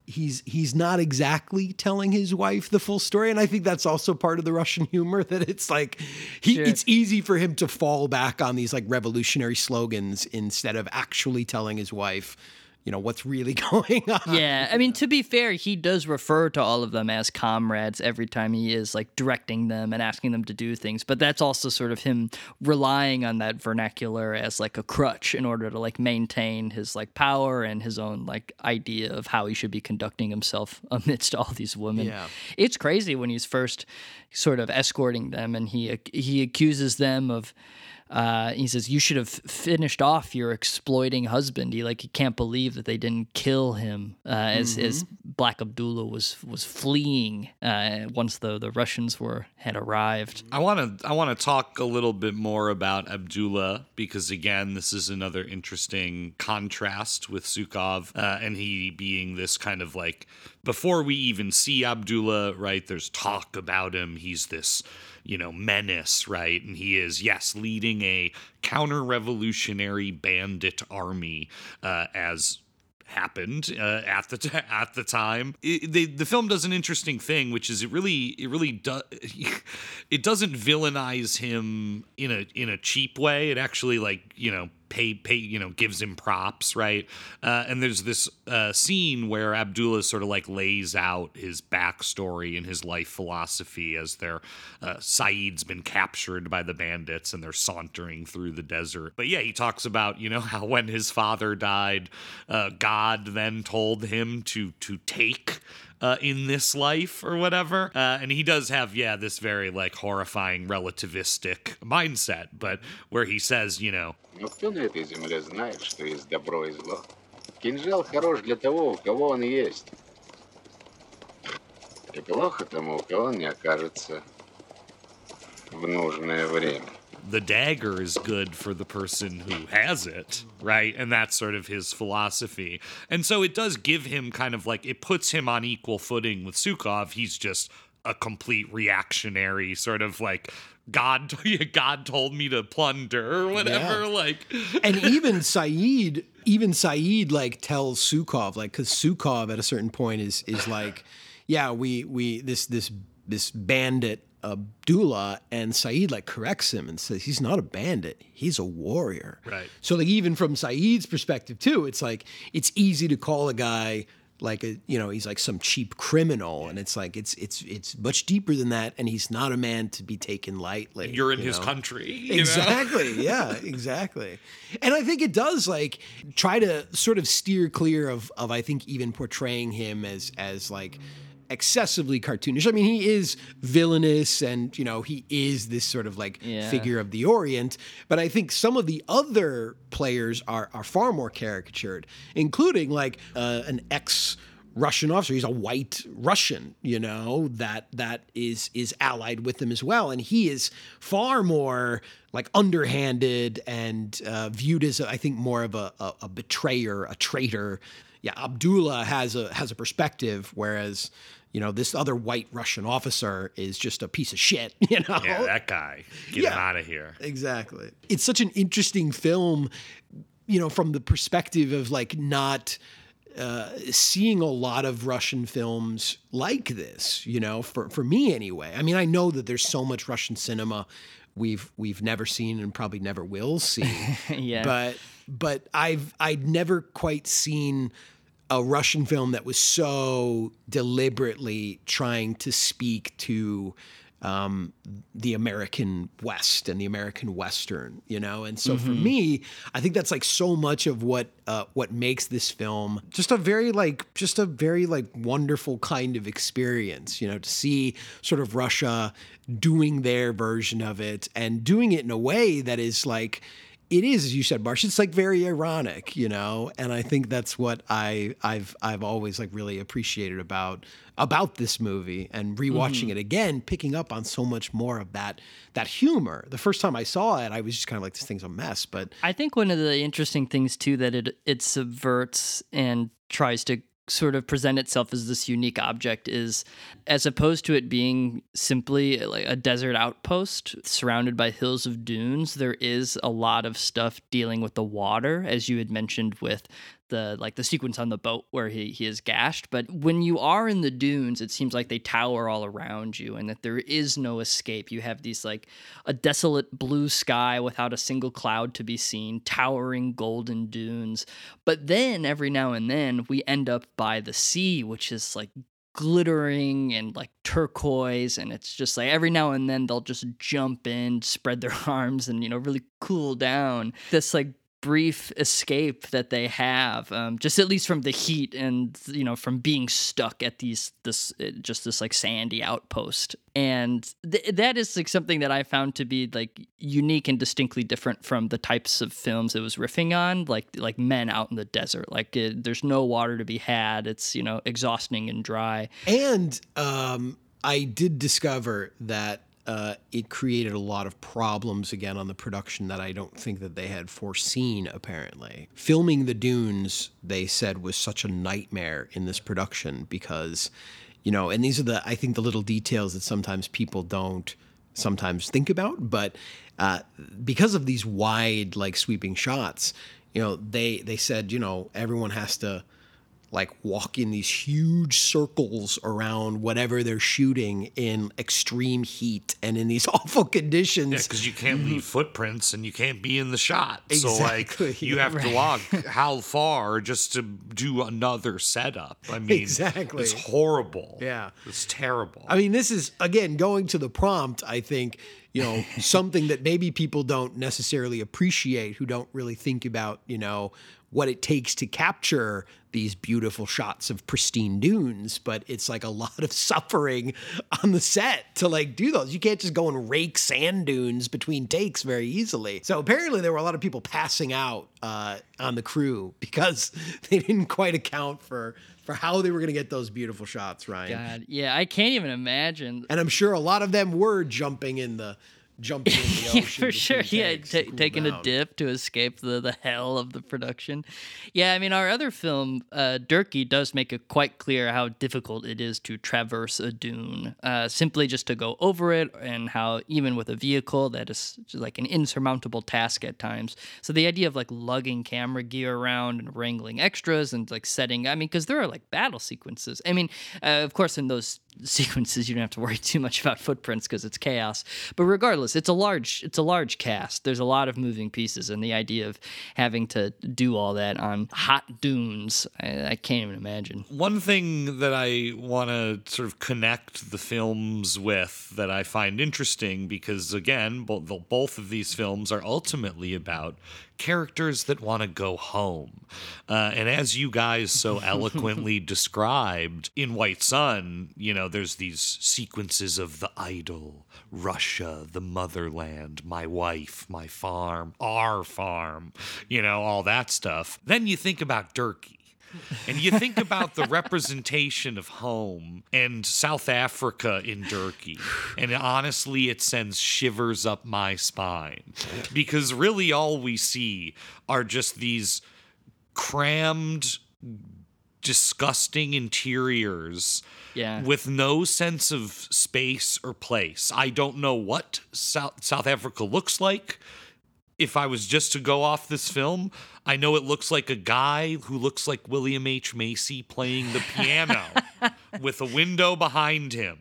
he's he's not exactly telling his wife the full story and i think that's also part of the russian humor that it's like he Sure. it's easy for him to fall back on these like revolutionary slogans instead of actually telling his wife you know what's really going on yeah, I mean, to be fair, he does refer to all of them as comrades every time he is like directing them and asking them to do things. But that's also sort of him relying on that vernacular as like a crutch in order to like maintain his like power and his own like idea of how he should be conducting himself amidst all these women. Yeah. It's crazy when he's first sort of escorting them and he he accuses them of uh, he says you should have finished off your exploiting husband. He like he can't believe that they didn't kill him uh, as as Black Abdullah was was fleeing uh, once the the Russians were had arrived. I want to I want to talk a little bit more about Abdullah because again, this is another interesting contrast with Sukhov uh, and he being this kind of like before we even see Abdullah, right? There's talk about him. He's this you know menace, right? And he is yes leading a counter-revolutionary bandit army uh, as happened uh, at the t- at the time. It, they, the film does an interesting thing, which is it really it really does it doesn't villainize him in a in a cheap way. It actually like you know pay pay you know gives him props right. Uh, and there's this uh, scene where Abdullah sort of like lays out his backstory and his life philosophy as their uh, Saeed's been captured by the bandits and they're sauntering through the desert. But yeah, he talks about you know how when his father died, uh, God then told him to to take uh, in this life or whatever. Uh, and he does have, yeah, this very like horrifying relativistic mindset, but where he says, you know, Но кто на этой земле знает, что есть добро и зло? Кинжал хорош для того, у кого он есть. И плохо тому, у кого он не окажется в нужное время. the dagger is good for the person who has it, right? And that's sort of his philosophy. And so it does give him kind of like it puts him on equal footing with Sukhov. He's just a complete reactionary sort of like God God told me to plunder or whatever Yeah. like and even Saeed, even Saeed like tells Sukhov, like, because Sukhov at a certain point is is like, yeah, we we this this this bandit Abdullah, and Saeed like corrects him and says he's not a bandit, he's a warrior. Right. So like even from Saeed's perspective too, it's like it's easy to call a guy like a you know he's like some cheap criminal and it's like it's it's it's much deeper than that and he's not a man to be taken lightly you're in you his know? country. Exactly. yeah, exactly. And I think it does like try to sort of steer clear of of I think even portraying him as as like excessively cartoonish. I mean, he is villainous and you know, he is this sort of like Yeah. figure of the Orient, but I think some of the other players are are far more caricatured, including like uh, an ex Russian officer. He's a white Russian, you know, that that is is allied with him as well, and he is far more like underhanded and uh, viewed as I think more of a, a, a betrayer, a traitor. Yeah, Abdullah has a has a perspective, whereas you know this other white Russian officer is just a piece of shit. You know, Yeah, that guy. Get him Yeah. out of here. Exactly. It's such an interesting film, you know, from the perspective of like not uh, seeing a lot of Russian films like this, you know, for, for me anyway. I mean, I know that there's so much Russian cinema we've we've never seen and probably never will see. Yeah. But but I've I'd never quite seen a Russian film that was so deliberately trying to speak to um, the American West and the American Western, you know. And so for Mhm. me, I think that's like so much of what uh, what makes this film just a very like just a very like wonderful kind of experience, you know, to see sort of Russia doing their version of it and doing it in a way that is like it is, as you said, Marsh. It's like very ironic, you know, and I think that's what I I've I've always like really appreciated about about this movie and rewatching Mhm. it again, picking up on so much more of that that humor. The first time I saw it, I was just kind of like, this thing's a mess, but I think one of the interesting things too that it it subverts and tries to sort of present itself as this unique object is as opposed to it being simply like a desert outpost surrounded by hills of dunes there is a lot of stuff dealing with the water as you had mentioned with the like the sequence on the boat where he, he is gashed but when you are in the dunes it seems like they tower all around you and that there is no escape. You have these like a desolate blue sky without a single cloud to be seen towering golden dunes. But then every now and then we end up by the sea which is like glittering and like turquoise and it's just like every now and then they'll just jump in spread their arms and you know really cool down. This like brief escape that they have um, just at least from the heat and you know from being stuck at these this uh, just this like sandy outpost. And th- that is like something that i found to be like unique and distinctly different from the types of films it was riffing on like like men out in the desert. Like uh there's no water to be had. It's you know exhausting and dry. And um, I did discover that uh, it created a lot of problems again on the production that I don't think that they had foreseen. Apparently, filming the dunes, they said, was such a nightmare in this production because, you know, and these are the I think the little details that sometimes people don't sometimes think about, but uh, because of these wide like sweeping shots, you know, they they said, you know, everyone has to like walk in these huge circles around whatever they're shooting in extreme heat and in these awful conditions. Yeah, because you can't leave footprints and you can't be in the shot. Exactly. So like you have right. to walk how far just to do another setup. I mean, Exactly. it's horrible. Yeah. it's terrible. I mean, this is again going to the prompt. I think you know something that maybe people don't necessarily appreciate, who don't really think about you know what it takes to capture these beautiful shots of pristine dunes, but it's like a lot of suffering on the set to like do those. You can't just go and rake sand dunes between takes very easily. So apparently there were a lot of people passing out uh, on the crew because they didn't quite account for for how they were going to get those beautiful shots, Ryan. God, yeah, I can't even imagine. And I'm sure a lot of them were jumping in the jumping in the ocean yeah, for sure. Yeah, takes to ta- cool taking down. a dip to escape the, the hell of the production. Yeah, I mean, our other film, uh, Dirkie, does make it quite clear how difficult it is to traverse a dune. Uh, simply just to go over it, and how even with a vehicle, that is just like an insurmountable task at times. So the idea of like lugging camera gear around and wrangling extras and like setting, I mean, because there are like battle sequences. I mean, uh, of course, in those sequences you don't have to worry too much about footprints because it's chaos but regardless it's a large it's a large cast. There's a lot of moving pieces and the idea of having to do all that on hot dunes i, I can't even imagine. One thing that I want to sort of connect the films with that I find interesting because, again, both, both of these films are ultimately about characters that want to go home. Uh, and as you guys so eloquently described in White Sun, you know, there's these sequences of the idol, Russia, the motherland, my wife, my farm, our farm, you know, all that stuff. Then you think about Dirkie. And you think about the representation of home and South Africa in Dirkie. And honestly, it sends shivers up my spine. Because really, all we see are just these crammed, disgusting interiors Yeah. with no sense of space or place. I don't know what South, South Africa looks like. If I was just to go off this film, I know it looks like a guy who looks like William H. Macy playing the piano with a window behind him.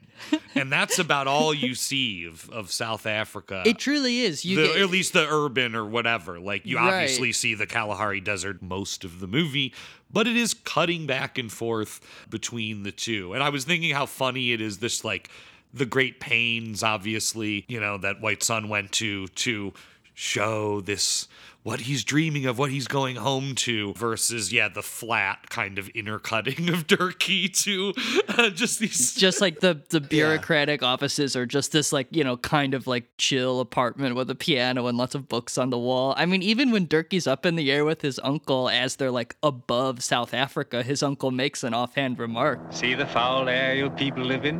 And that's about all you see of, of South Africa. it truly is you The- get, at least the urban or whatever. Like you Right. obviously see the Kalahari Desert most of the movie, but it is cutting back and forth between the two. And I was thinking how funny it is. This like the great pains, obviously, you know, that White Sun went to to show this what he's dreaming of, what he's going home to, versus yeah, the flat kind of intercutting of Dirkie to uh, just these just like the the bureaucratic offices or just this like you know kind of like chill apartment with a piano and lots of books on the wall i mean even when dirkie's up in the air with his uncle as they're like above south africa his uncle makes an offhand remark See the foul air you people live in?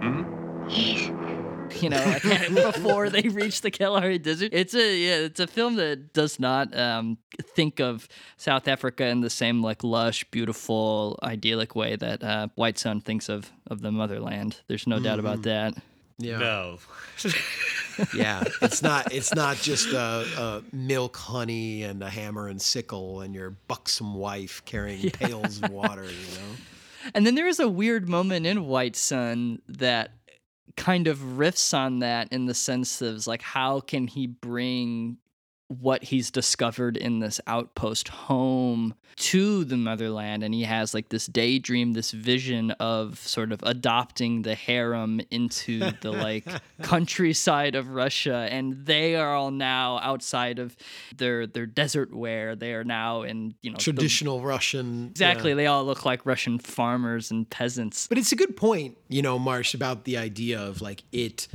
Hmm? You know, before they reach the Kalahari Desert. It's a yeah, it's a film that does not um, think of South Africa in the same like lush, beautiful, idyllic way that uh, White Sun thinks of of the motherland. There's no doubt about that. Yeah. no. yeah, it's not it's not just a, a milk, honey, and a hammer and sickle, and your buxom wife carrying pails of water. You know, And then there is a weird moment in White Sun that kind of riffs on that in the sense of like how can he bring what he's discovered in this outpost home to the motherland and he has like this daydream this vision of sort of adopting the harem into the like countryside of Russia and they are all now outside of their their desert wear they are now in you know the- traditional Russian. exactly yeah. they all look like Russian farmers and peasants But it's a good point, you know, Marsh, about the idea of like it,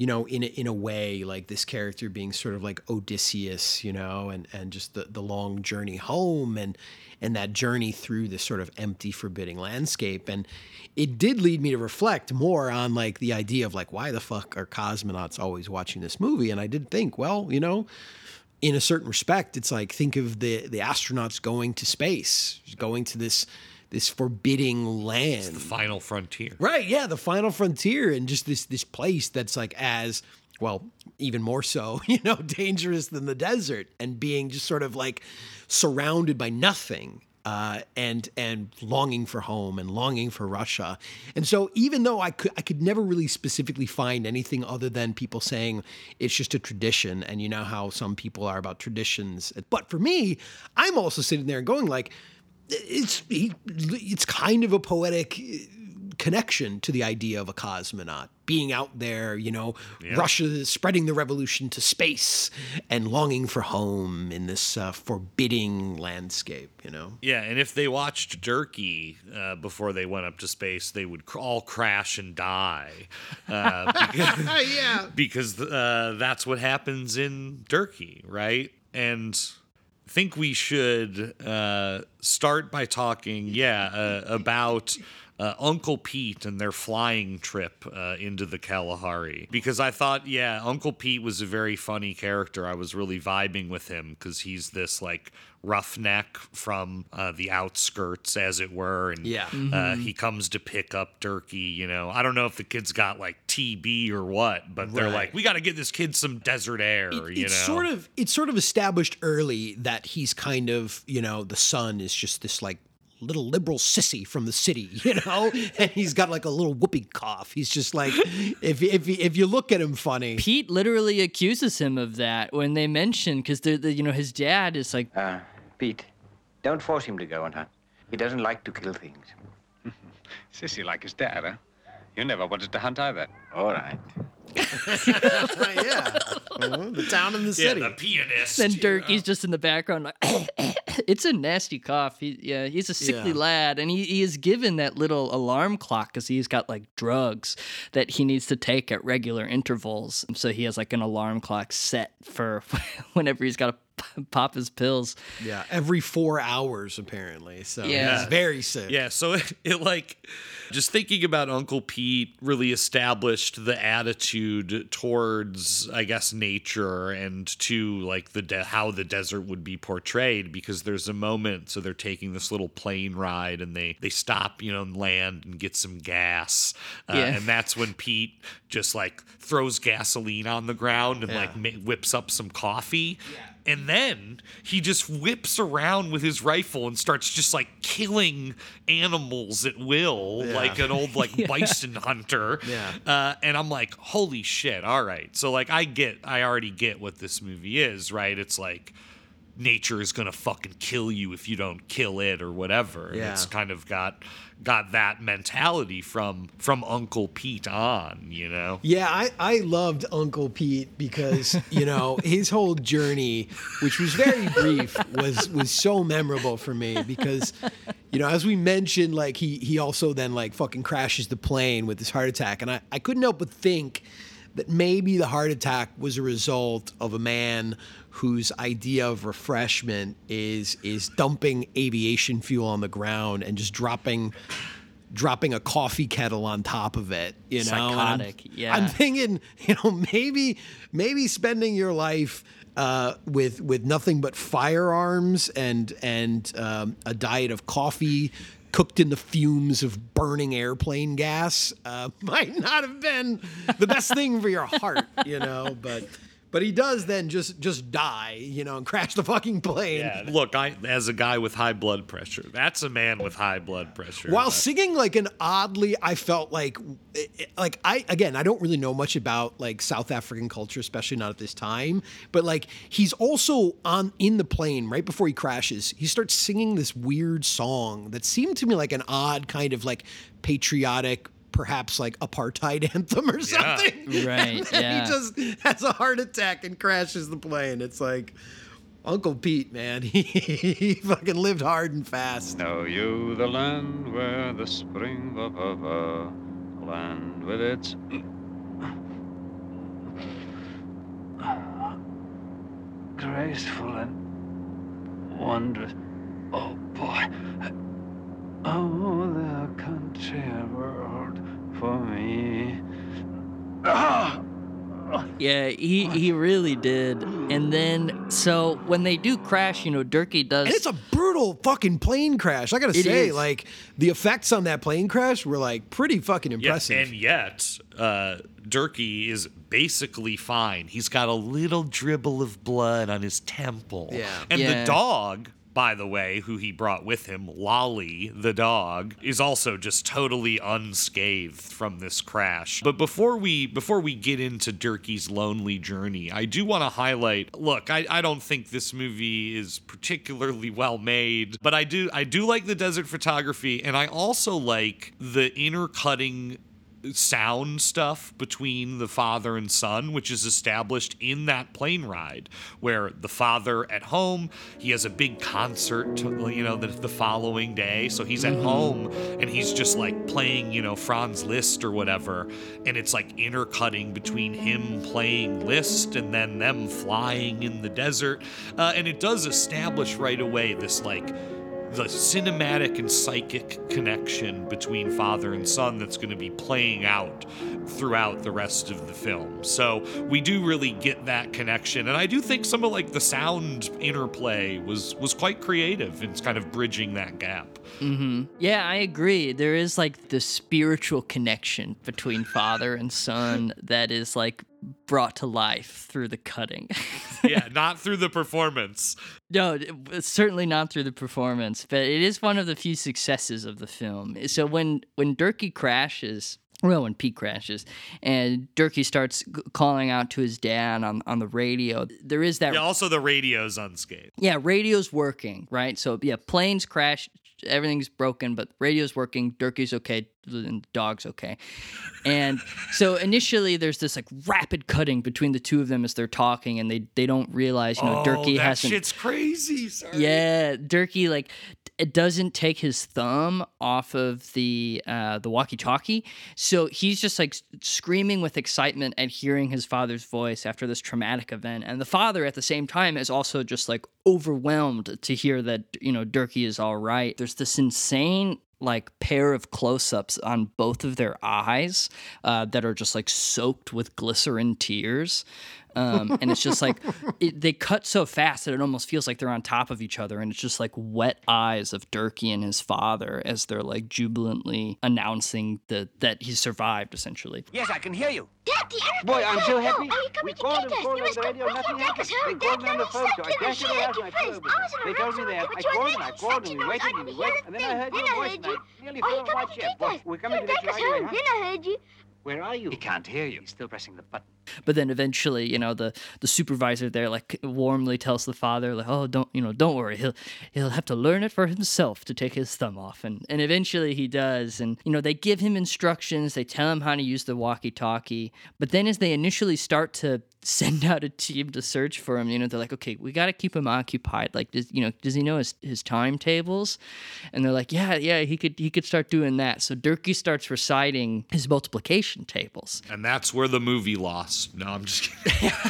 you know, in a, in a way, like this character being sort of like Odysseus, you know, and and just the the long journey home and and that journey through this sort of empty, forbidding landscape. And it did lead me to reflect more on like the idea of like why the fuck are cosmonauts always watching this movie? And I did think, well, you know, in a certain respect, it's like think of the the astronauts going to space, going to this this forbidding land. the final frontier. Right, yeah, the final frontier and just this this place that's like as well, even more so, you know, dangerous than the desert and being just sort of like surrounded by nothing. Uh, and and longing for home and longing for Russia, and so even though I could I could never really specifically find anything other than people saying it's just a tradition, and you know how some people are about traditions. But for me, I'm also sitting there and going like, it's he, it's kind of a poetic connection to the idea of a cosmonaut being out there, you know, Russia spreading the revolution to space and longing for home in this uh, forbidding landscape, you know. Yeah, and if they watched Dirkie uh, before they went up to space, they would cr- all crash and die. Uh, because, yeah. because uh, that's what happens in Dirkie, right? And I think we should uh, start by talking, yeah, uh, about. Uh, Uncle Pete and their flying trip uh, into the Kalahari. Because I thought, yeah, Uncle Pete was a very funny character. I was really vibing with him because he's this like roughneck from uh, the outskirts, as it were. And Yeah. uh, he comes to pick up Dirkie. You know, I don't know if the kid's got like TB or what, but they're like, we got to get this kid some desert air. It- you it's know, sort of it's sort of established early that he's kind of you know the son is just this like little liberal sissy from the city you know and he's got like a little whoopee cough he's just like if if if you look at him funny Pete literally accuses him of that when they mention because the, the you know his dad is like Uh, Pete, don't force him to go and hunt. He doesn't like to kill things. Sissy like his dad, huh? You never wanted to hunt either. All right. yeah Uh, the town and the yeah, city the pianist. then you Dirkie's just in the background like it's a nasty cough. He yeah he's a sickly Yeah. lad and he, he is given that little alarm clock because he's got like drugs that he needs to take at regular intervals. So he has like an alarm clock set for whenever he's got to pop his pills. yeah every four hours apparently so Yeah. he's very sick Yeah, so it, it like just thinking about Uncle Pete really established the attitude towards I guess nature and to like the de- how the desert would be portrayed because there's a moment so they're taking this little plane ride and they they stop you know and land and get some gas uh, Yeah. and that's when Pete just like throws gasoline on the ground and Yeah. like ma- whips up some coffee and then he just whips around with his rifle and starts just like killing animals at will, like an old like bison hunter. Yeah. Uh, and I'm like, holy shit! All right, so like I get, I already get what this movie is, right? It's like nature is gonna fucking kill you if you don't kill it or whatever. And Yeah. it's kind of got got that mentality from from Uncle Pete on, you know. Yeah, I, I loved Uncle Pete because, you know, his whole journey, which was very brief, was was so memorable for me because, you know, as we mentioned, like he he also then like fucking crashes the plane with his heart attack. And I, I couldn't help but think that maybe the heart attack was a result of a man whose idea of refreshment is is dumping aviation fuel on the ground and just dropping dropping a coffee kettle on top of it you know And I'm- Psychotic, yeah. i'm thinking you know maybe maybe spending your life uh, with with nothing but firearms and and um, a diet of coffee cooked in the fumes of burning airplane gas uh, might not have been the best thing for your heart you know but but he does then just just die you know and crash the fucking plane Yeah. Look, I as a guy with high blood pressure, that's a man with high blood pressure. while That- singing like an oddly i felt like eh, eh, like i again i don't really know much about like south african culture especially not at this time but like he's also on in the plane right before he crashes he starts singing this weird song that seemed to me like an odd kind of like patriotic perhaps like apartheid anthem or Yeah. something Right, and then yeah. he just has a heart attack and crashes the plane it's like Uncle Pete, man, he, he fucking lived hard and fast. Know you the land where the spring va va va, land with its graceful and wondrous. Oh boy. Oh, the country world for me. Ah! Yeah, he he really did. And then so when they do crash, you know, Dirkie does. And it's a brutal fucking plane crash. I gotta It say, is. like the effects on that plane crash were like pretty fucking Yeah, impressive. and yet, uh, Dirkie is basically fine. He's got a little dribble of blood on his temple. Yeah. And Yeah. the dog by the way, who he brought with him, Lolly, the dog, is also just totally unscathed from this crash. But before we before we get into Dirkie's lonely journey, I do want to highlight look, I, I don't think this movie is particularly well made, but I do I do like the desert photography, and I also like the intercutting sound stuff between the father and son, which is established in that plane ride, where the father at home, he has a big concert, you know, the, the following day. So he's at home and he's just like playing, you know, Franz Liszt or whatever. And it's like intercutting between him playing Liszt and then them flying in the desert. Uh, and it does establish right away this like, the cinematic and psychic connection between father and son that's going to be playing out throughout the rest of the film. So we do really get that connection, and I do think some of like the sound interplay was was quite creative in kind of bridging that gap. Mm-hmm. Yeah, I agree. There is like the spiritual connection between father and son that is like brought to life through the cutting. yeah, not through the performance. No, certainly not through the performance, but it is one of the few successes of the film. So when when Dirkie crashes, well, when Pete crashes, and Dirkie starts g- calling out to his dad on on the radio, there is that Yeah, also the radio's unscathed. yeah, radio's working, right? So yeah, planes crash, everything's broken, but radio's working. Dirkie's okay, and the dog's okay. And so initially, there's this like rapid cutting between the two of them as they're talking, and they they don't realize, you know, oh, Dirkie that hasn't. shit's crazy. Sorry. Yeah, Dirkie like it doesn't take his thumb off of the uh, the walkie-talkie, so he's just like screaming with excitement at hearing his father's voice after this traumatic event, and the father at the same time is also just like overwhelmed to hear that you know Dirkie is all right. There's this insane like pair of close-ups on both of their eyes uh, that are just like soaked with glycerin tears um, and it's just like it, they cut so fast that it almost feels like they're on top of each other and it's just like wet eyes of Dirkie and his father as they're like jubilantly announcing that that he survived essentially Yes, I can hear you. Daddy, Boy, I'm so happy. Oh, you We coming to called take and us? called You on must the radio, come nothing back us happened. home. They called me on the Dad, phone, so I Dad, dashed to the Dad, house and I Dad, flew over. I was in a They told rush me and that. put I you on called the and I radio. called and Such we a waited noise. and we I waited. could And then hear I it. heard Then your I voice heard and I you. nearly fell you off my coming to chair. take Boy, us? we're coming to take get us you right away, home. Then I heard you. Where are you? He can't hear you. He's still pressing the button. but then eventually you know the the supervisor there like warmly tells the father like oh don't you know don't worry he'll he'll have to learn it for himself to take his thumb off and and eventually he does and you know they give him instructions they tell him how to use the walkie talkie but then as they initially start to send out a team to search for him you know they're like okay we got to keep him occupied like does you know does he know his, his timetables and they're like yeah yeah he could he could start doing that so Dirkie starts reciting his multiplication tables And that's where the movie lost. No, I'm just kidding.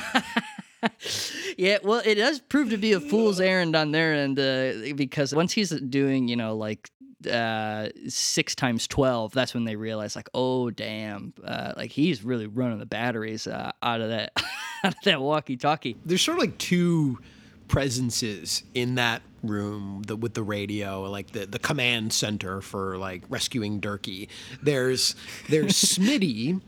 Yeah, well, it does prove to be a fool's errand on their end uh, because once he's doing, you know, like uh six times 12 that's when they realize like oh damn uh like he's really running the batteries uh, out of that out of that walkie talkie there's sort of like two presences in that room the, with the radio like the, the command center for like rescuing Dirkie. There's there's Smitty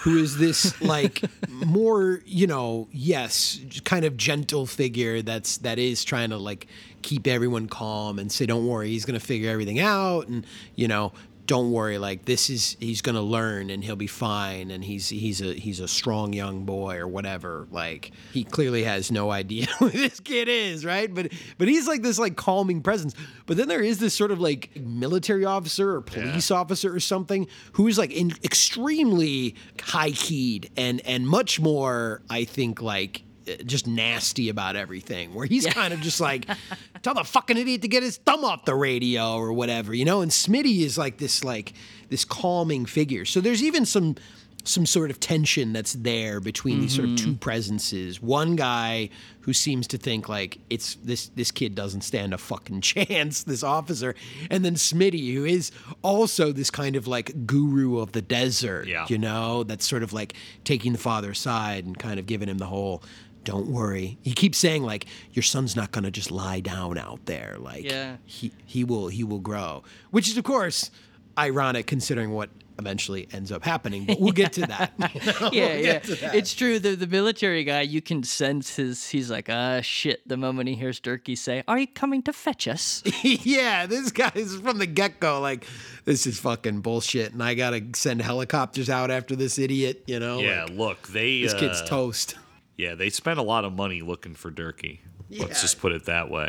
who is this like more you know yes kind of gentle figure that's that is trying to like keep everyone calm and say don't worry he's going to figure everything out and you know don't worry like this is he's going to learn and he'll be fine and he's he's a he's a strong young boy or whatever. Like he clearly has no idea who this kid is right? But but he's like this like calming presence. But then there is this sort of like military officer or police officer or something who is like in extremely high keyed and and much more i think like just nasty about everything where he's kind of just like tell the fucking idiot to get his thumb off the radio or whatever you know? And smitty is like this like this calming figure. So there's even some some sort of tension that's there between these sort of two mm-hmm. presences. One guy who seems to think like it's this this kid doesn't stand a fucking chance this officer and then smitty who is also this kind of like guru of the desert Yeah. you know? That's sort of like taking the father aside and kind of giving him the whole don't worry he keeps saying like your son's not going to just lie down out there like Yeah. he he will he will grow which is of course ironic considering what eventually ends up happening. But we'll get to that. you know? yeah, We'll yeah. get to that. It's true. The the military guy, you can sense his. He's like, ah, shit. The moment he hears Dirkie say, "Are you coming to fetch us?" yeah, this guy's from the get go like, this is fucking bullshit, and I gotta send helicopters out after this idiot. You know? Yeah, Like, look, they this kid's uh, toast. Yeah, they spent a lot of money looking for Dirkie. Let's just put it that way.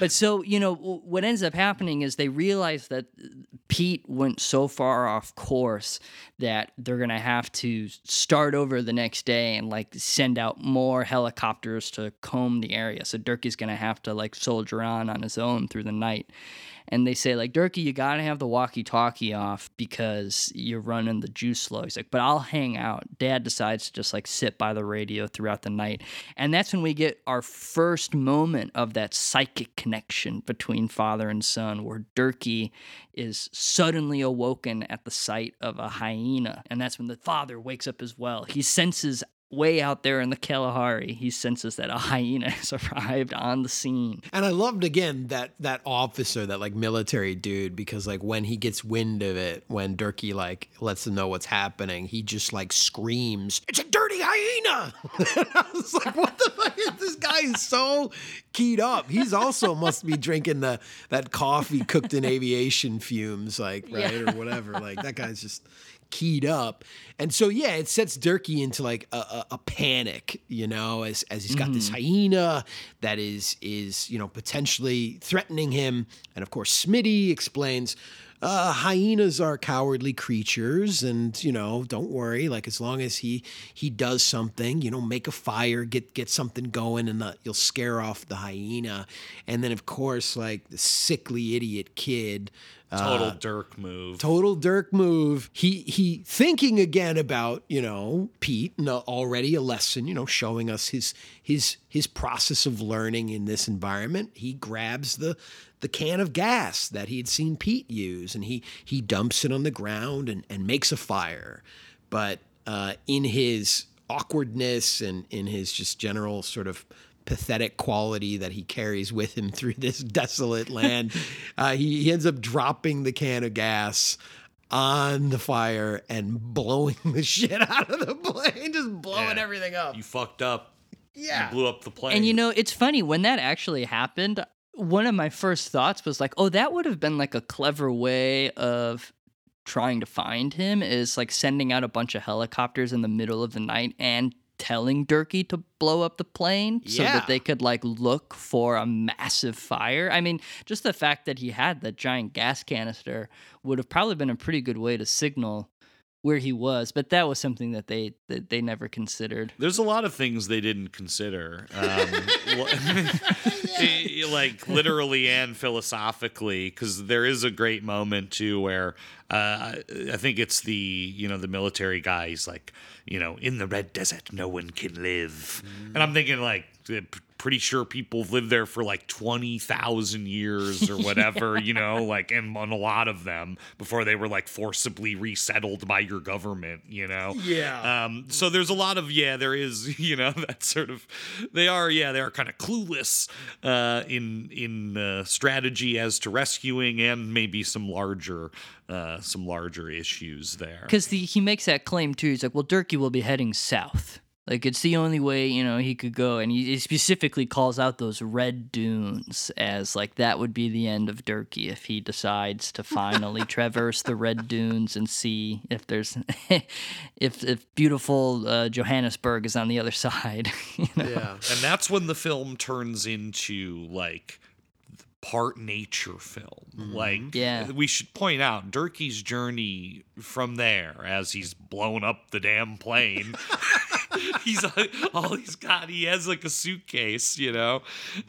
But so, you know, what ends up happening is they realize that Pete went so far off course that they're going to have to start over the next day and like send out more helicopters to comb the area. So Dirkie's going to have to like soldier on on his own through the night. And they say, like, Dirkie, you got to have the walkie talkie off because you're running the juice low. He's like, but I'll hang out. Dad decides to just like sit by the radio throughout the night. And that's when we get our first moment of that psychic connection between father and son, where Dirkie is suddenly awoken at the sight of a hyena. And that's when the father wakes up as well. He senses way out there in the Kalahari, he senses that a hyena has arrived on the scene. And I loved again that that officer, that like military dude, because like when he gets wind of it, when Dirkie like lets him know what's happening, he just like screams, "It's a dirty hyena!" and I was like, "What the fuck? Is this guy is so keyed up. He's also must be drinking the that coffee cooked in aviation fumes, like right or whatever. Like that guy's just." Keyed up. And so yeah, it sets Dirkie into like a, a, a panic, you know, as as he's got this hyena that is is, you know, potentially threatening him. And of course, Smitty explains uh, hyenas are cowardly creatures, and you know, don't worry. Like as long as he he does something, you know, make a fire, get get something going, and the, you'll scare off the hyena. And then of course, like the sickly idiot kid, Total uh, Dirk move. total Dirk move. He he thinking again about you know Pete, and uh, already a lesson, you know, showing us his his his process of learning in this environment. He grabs the the can of gas that he had seen Pete use, and he he dumps it on the ground and and makes a fire. But uh, in his awkwardness and in his just general sort of pathetic quality that he carries with him through this desolate land. uh, he, he ends up dropping the can of gas on the fire and blowing the shit out of the plane, just blowing Yeah. everything up. You fucked up. Yeah. You blew up the plane. And you know, it's funny when that actually happened. One of my first thoughts was like, "Oh, that would have been like a clever way of trying to find him is like sending out a bunch of helicopters in the middle of the night and telling Dirkie to blow up the plane so Yeah. that they could like look for a massive fire. I mean, just the fact that he had that giant gas canister would have probably been a pretty good way to signal where he was, but that was something that they that they never considered. There's a lot of things they didn't consider, um, like literally and philosophically, because there is a great moment too where uh, I think it's the you know the military guy. He's like, you know, in the red desert, no one can live, and I'm thinking like. Pretty sure people have lived there for like 20,000 years or whatever, you know, like, and on a lot of them before they were like forcibly resettled by your government, you know? Yeah. Um, so there's a lot of yeah, there is you know that sort of they are yeah they are kind of clueless uh, in in uh, strategy as to rescuing and maybe some larger uh, some larger issues there. Because he makes that claim too. He's like, well, Dirkie will be heading south. Like it's the only way you know he could go, and he he specifically calls out those red dunes as like that would be the end of Dirkie if he decides to finally traverse the red dunes and see if there's if if beautiful uh, Johannesburg is on the other side. you know? Yeah. and that's when the film turns into like part nature film. Like, Yeah. we should point out Dirkie's journey from there as he's blown up the damn plane. he's all he's got. He has like a suitcase, you know.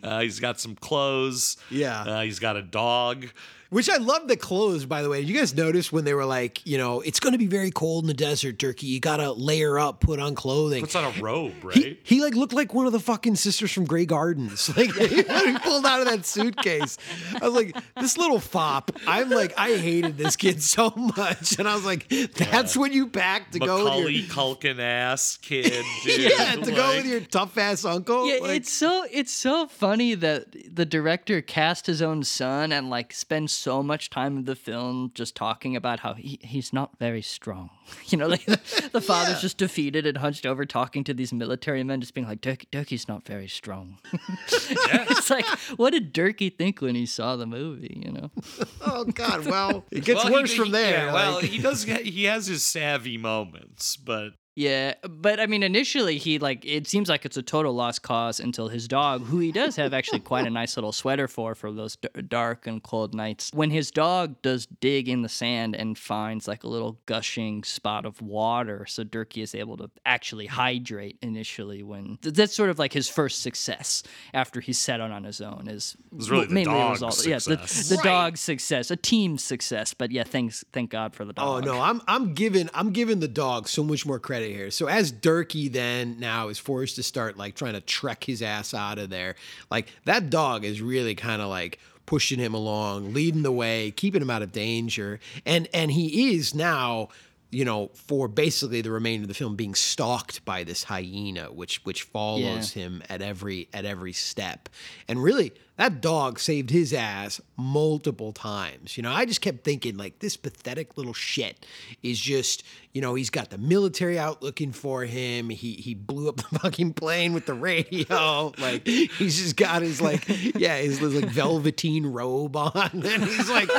Uh, he's got some clothes. Yeah. Uh, he's got a dog. Which I love the clothes, by the way. Did you guys notice when they were like, you know, it's going to be very cold in the desert, Dirkie. You got to layer up, put on clothing. Puts on a robe, right? He, he like looked like one of the fucking sisters from Grey Gardens. Like when he pulled out of that suitcase, I was like, this little fop. I'm like, I hated this kid so much, and I was like, that's what you pack to go with Macaulay your Culkin ass kid, dude. yeah to go with your tough ass uncle. Yeah, Like, it's so it's so funny that the director cast his own son and like spends so much time of the film just talking about how he, he's not very strong. You know, like the, the father's Yeah. just defeated and hunched over talking to these military men, just being like, Dirk, Dirkie's not very strong. it's like, what did Dirkie think when he saw the movie, you know? Oh God! Well, it gets Well, he- worse from there. yeah, well, he does. Get, he has his savvy moments, but Yeah, but I mean, initially he like it seems like it's a total lost cause until his dog, who he does have actually quite a nice little sweater for for those d- dark and cold nights. When his dog does dig in the sand and finds like a little gushing spot of water, so Dirkie is able to actually hydrate initially. When th- that's sort of like his first success after he's set out on his own is was really the mainly a dog's result- Yeah, the, success. the Right. dog's success, a team's success. But yeah, thanks, thank God for the oh, dog. Oh no, I'm I'm giving I'm giving the dog so much more credit here. So as Dirkie then now is forced to start like trying to trek his ass out of there, like that dog is really kind of like pushing him along, leading the way, keeping him out of danger, and and he is now. You know, for basically the remainder of the film, being stalked by this hyena, which which follows him at every at every step, and really that dog saved his ass multiple times. You know, I just kept thinking like this pathetic little shit is just, you know, he's got the military out looking for him. He he blew up the fucking plane with the radio. Like he's just got his like yeah, his, his like velveteen robe on and he's like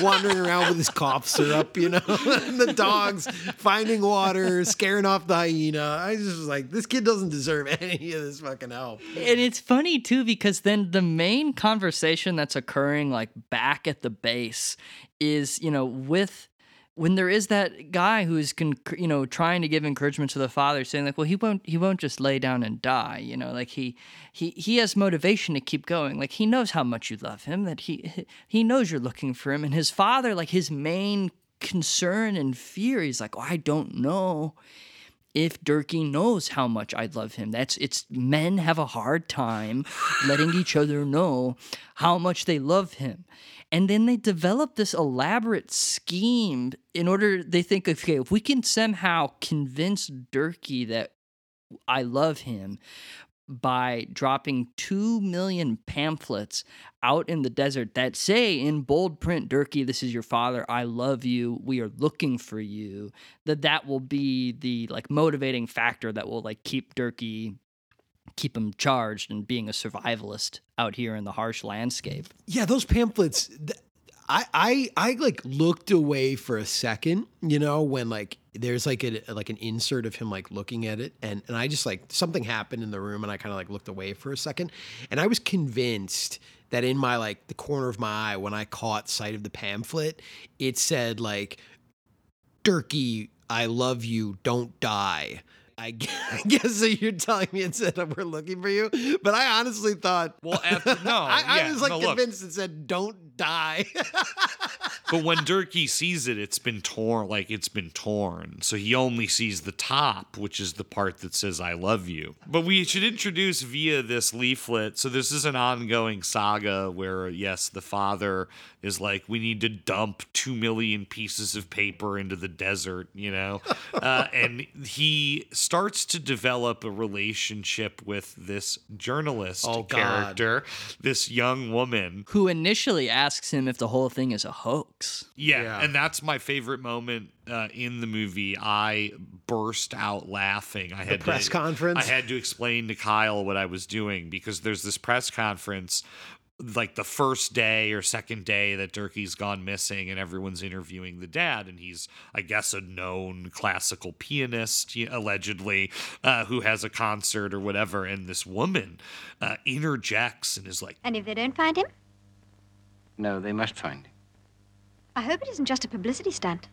wandering around with his cough syrup, you know. and the dogs finding water, scaring off the hyena. I just was like this kid doesn't deserve any of this fucking help. And it's funny too because then the main conversation that's occurring like back at the base is, you know, with when there is that guy who's con- you know trying to give encouragement to the father saying like well he won't he won't just lay down and die you know like he he he has motivation to keep going. Like he knows how much you love him that he he knows you're looking for him. And his father like his main concern and fear he's like oh, I don't know if Dirkie knows how much I love him. That's it's men have a hard time letting each other know how much they love him. And then they develop this elaborate scheme in order they think okay, if we can somehow convince Dirkie that I love him by dropping 2 million pamphlets out in the desert that say in bold print Dirkie this is your father I love you we are looking for you that that will be the like motivating factor that will like keep Dirkie keep him charged and being a survivalist out here in the harsh landscape Yeah, those pamphlets. th- I I I like looked away for a second, you know, when like there's like a like an insert of him like looking at it, and and I just like something happened in the room, and I kind of like looked away for a second, and I was convinced that in my like the corner of my eye when I caught sight of the pamphlet, it said like, "Dirkie, I love you, don't die." I guess that you're telling me it said we're looking for you, but I honestly thought. Well, after, no, I, I was like no, look. convinced it said "Don't die." But when Dirkie sees it, it's been torn, like it's been torn. So he only sees the top, which is the part that says, I love you. But we should introduce via this leaflet. So this is an ongoing saga where, yes, the father is like, we need to dump two million pieces of paper into the desert, you know? uh, and he starts to develop a relationship with this journalist Oh, God. character, this young woman. who initially asks him if the whole thing is a hoax Yeah, Yeah. and that's my favorite moment uh, in the movie. I burst out laughing. I had press to, conference? I had to explain to Kyle what I was doing because there's this press conference, like the first day or second day that Dirkie's gone missing, and everyone's interviewing the dad, and he's, I guess, a known classical pianist, allegedly, uh, who has a concert or whatever, and this woman uh, interjects and is like. And if they don't find him, No, they must find him. I hope it isn't just a publicity stunt.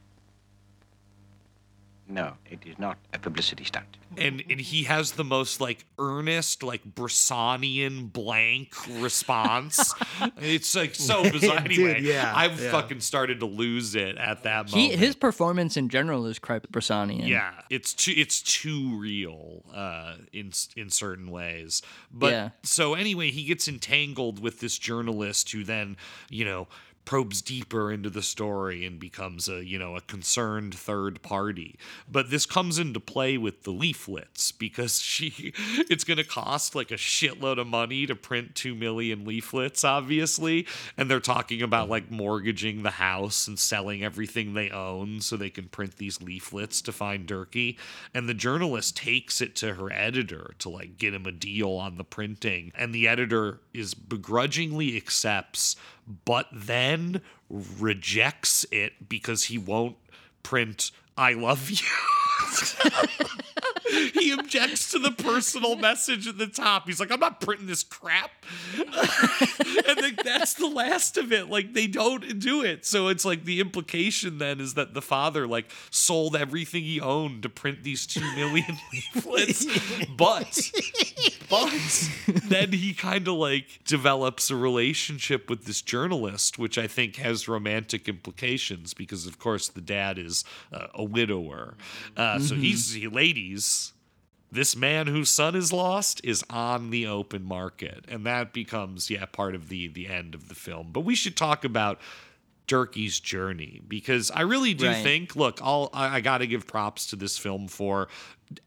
No, it is not a publicity stunt. and and he has the most like earnest like Bressonian blank response. it's like so bizarre. Dude, Anyway, yeah, I yeah. fucking started to lose it at that he his performance in general is quite Bressonian yeah, it's too it's too real uh, in in certain ways. But Yeah. so anyway, he gets entangled with this journalist who then you know probes deeper into the story and becomes a you know a concerned third party. But this comes into play with the leaflets because she it's going to cost like a shitload of money to print 2 million leaflets obviously. And they're talking about like mortgaging the house and selling everything they own so they can print these leaflets to find Dirkie. And the journalist takes it to her editor to like get him a deal on the printing. And the editor is begrudgingly accepts but then rejects it because he won't print I love you. he objects to the personal message at the top. He's like, I'm not printing this crap. and then that's the last of it. Like they don't do it. So it's like the implication then is that the father like sold everything he owned to print these two million leaflets. but but then he kind of like develops a relationship with this journalist, which I think has romantic implications because of course the dad is uh, a widower. Uh, So Mhm. he's he, ladies this man whose son is lost is on the open market. And that becomes yeah part of the the end of the film. But we should talk about Dirkie's journey because I really do Right. think look I'll, I, I got to give props to this film for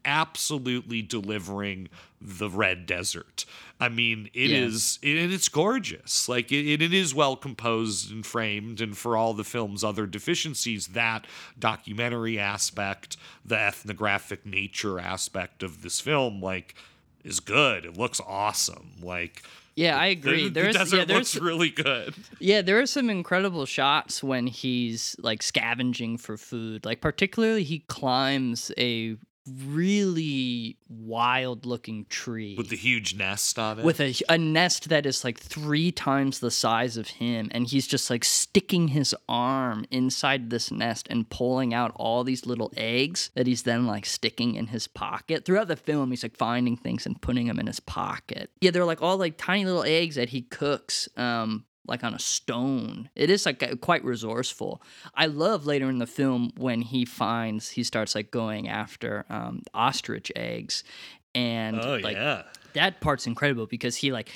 absolutely delivering the red desert I mean it Yeah. is and it's gorgeous like it, it is well composed and framed and for all the film's other deficiencies that documentary aspect the ethnographic nature aspect of this film like is good it looks awesome like Yeah, I agree. the, There's desert yeah, there's looks really good Yeah, there are some incredible shots when he's like scavenging for food. Like particularly he climbs a really wild looking tree with the huge nest on it? with a, a nest that is like three times the size of him and he's just like sticking his arm inside this nest and pulling out all these little eggs that he's then like sticking in his pocket. Throughout the film he's like finding things and putting them in his pocket. Yeah they're like all like tiny little eggs that he cooks um like on a stone. It is like quite resourceful. I love later in the film when he finds he starts like going after um, ostrich eggs, and Oh, like yeah. that part's incredible because he like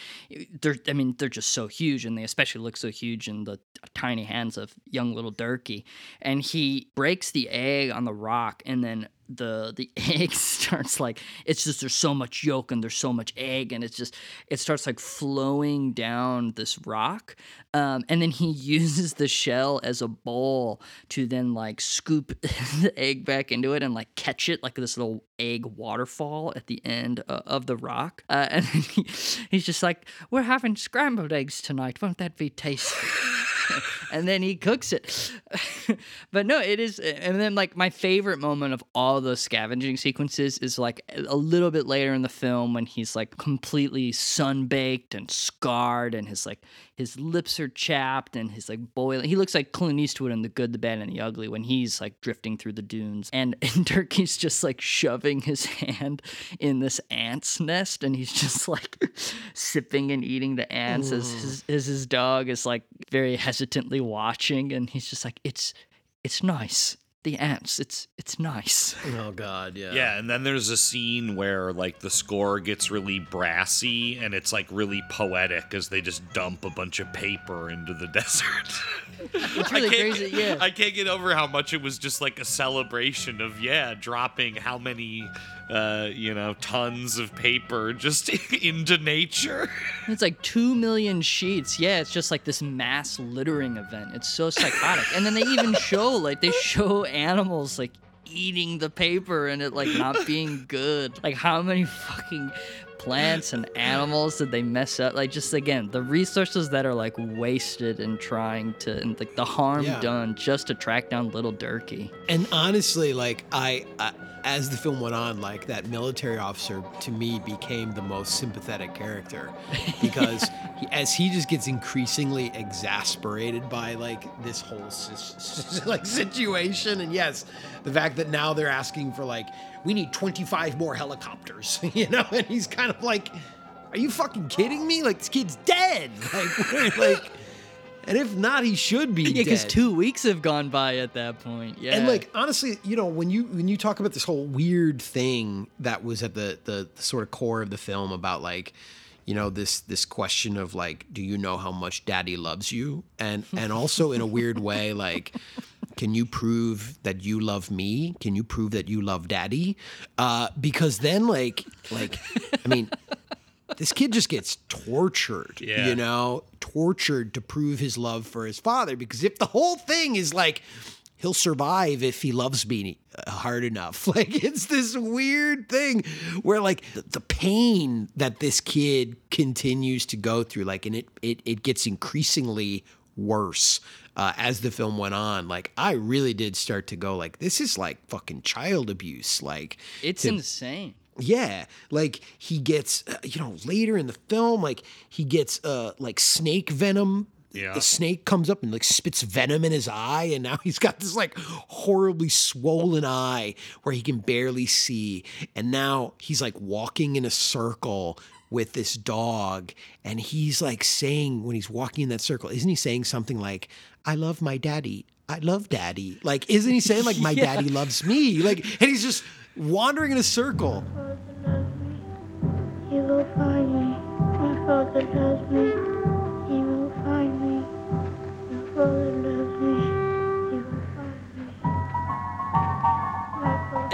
they're I mean they're just so huge and they especially look so huge in the tiny hands of young little Dirkie and he breaks the egg on the rock and then the the egg starts like it's just there's so much yolk and there's so much egg and it's just it starts like flowing down this rock um, and then he uses the shell as a bowl to then like scoop the egg back into it and like catch it like this little egg waterfall at the end uh, of the rock uh, and he, he's just like we're having scrambled eggs tonight. Won't that be tasty and then he cooks it. but no, it is. And then, like, my favorite moment of all those scavenging sequences is like a little bit later in the film when he's like completely sunbaked and scarred, and his like his lips are chapped and his like boiling. He looks like Clint Eastwood in The Good, the Bad, and the Ugly when he's like drifting through the dunes, and, and Dirkie's just like shoving his hand in this ant's nest, and he's just like sipping and eating the ants as his, as his dog is like very hesitantly watching, and he's just like, "It's it's nice." The ants, it's it's nice. Oh God, yeah. Yeah, and then there's a scene where like the score gets really brassy and it's like really poetic as they just dump a bunch of paper into the desert. It's I really can't crazy, get- yeah. I can't get over how much it was just like a celebration of yeah, dropping how many uh, you know, tons of paper just into nature. It's like two million sheets. Yeah, it's just like this mass littering event. It's so psychotic. and then they even show like they show animals like eating the paper and it like not being good. Like how many fucking plants and animals did they mess up? Like just again, the resources that are like wasted in trying to and like the harm Yeah. done just to track down little Dirkie. And honestly, like I, I, as the film went on, like that military officer to me became the most sympathetic character because he, as he just gets increasingly exasperated by like this whole like situation, and yes, the fact that now they're asking for like we need 25 more helicopters, you know, and he's kind of like, are you fucking kidding me? Like this kid's dead, like, like. And if not, he should be dead. Yeah, because two weeks have gone by at that point. Yeah. And like honestly, you know, when you when you talk about this whole weird thing that was at the the, the sort of core of the film about like, you know this this question of like do you know how much daddy loves you and and also in a weird way like can you prove that you love me can you prove that you love daddy uh because then like like i mean this kid just gets tortured Yeah. you know tortured to prove his love for his father because if the whole thing is like he'll survive if he loves me hard enough. Like it's this weird thing where like the, the pain that this kid continues to go through, like, and it it it gets increasingly worse uh, as the film went on. Like I really did start to go like, this is like fucking child abuse. Like It's to- insane. yeah, like he gets, uh, you know, later in the film, like he gets uh like snake venom. Yeah. The snake comes up and like spits venom in his eye, and now he's got this like horribly swollen eye where he can barely see. And now he's like walking in a circle with this dog, and he's like saying when he's walking in that circle, isn't he saying something like, I love my daddy. I love daddy. Like, isn't he saying like my Yeah. daddy loves me? Like, and he's just wandering in a circle. He will find me. My father loves me. He will find me. My father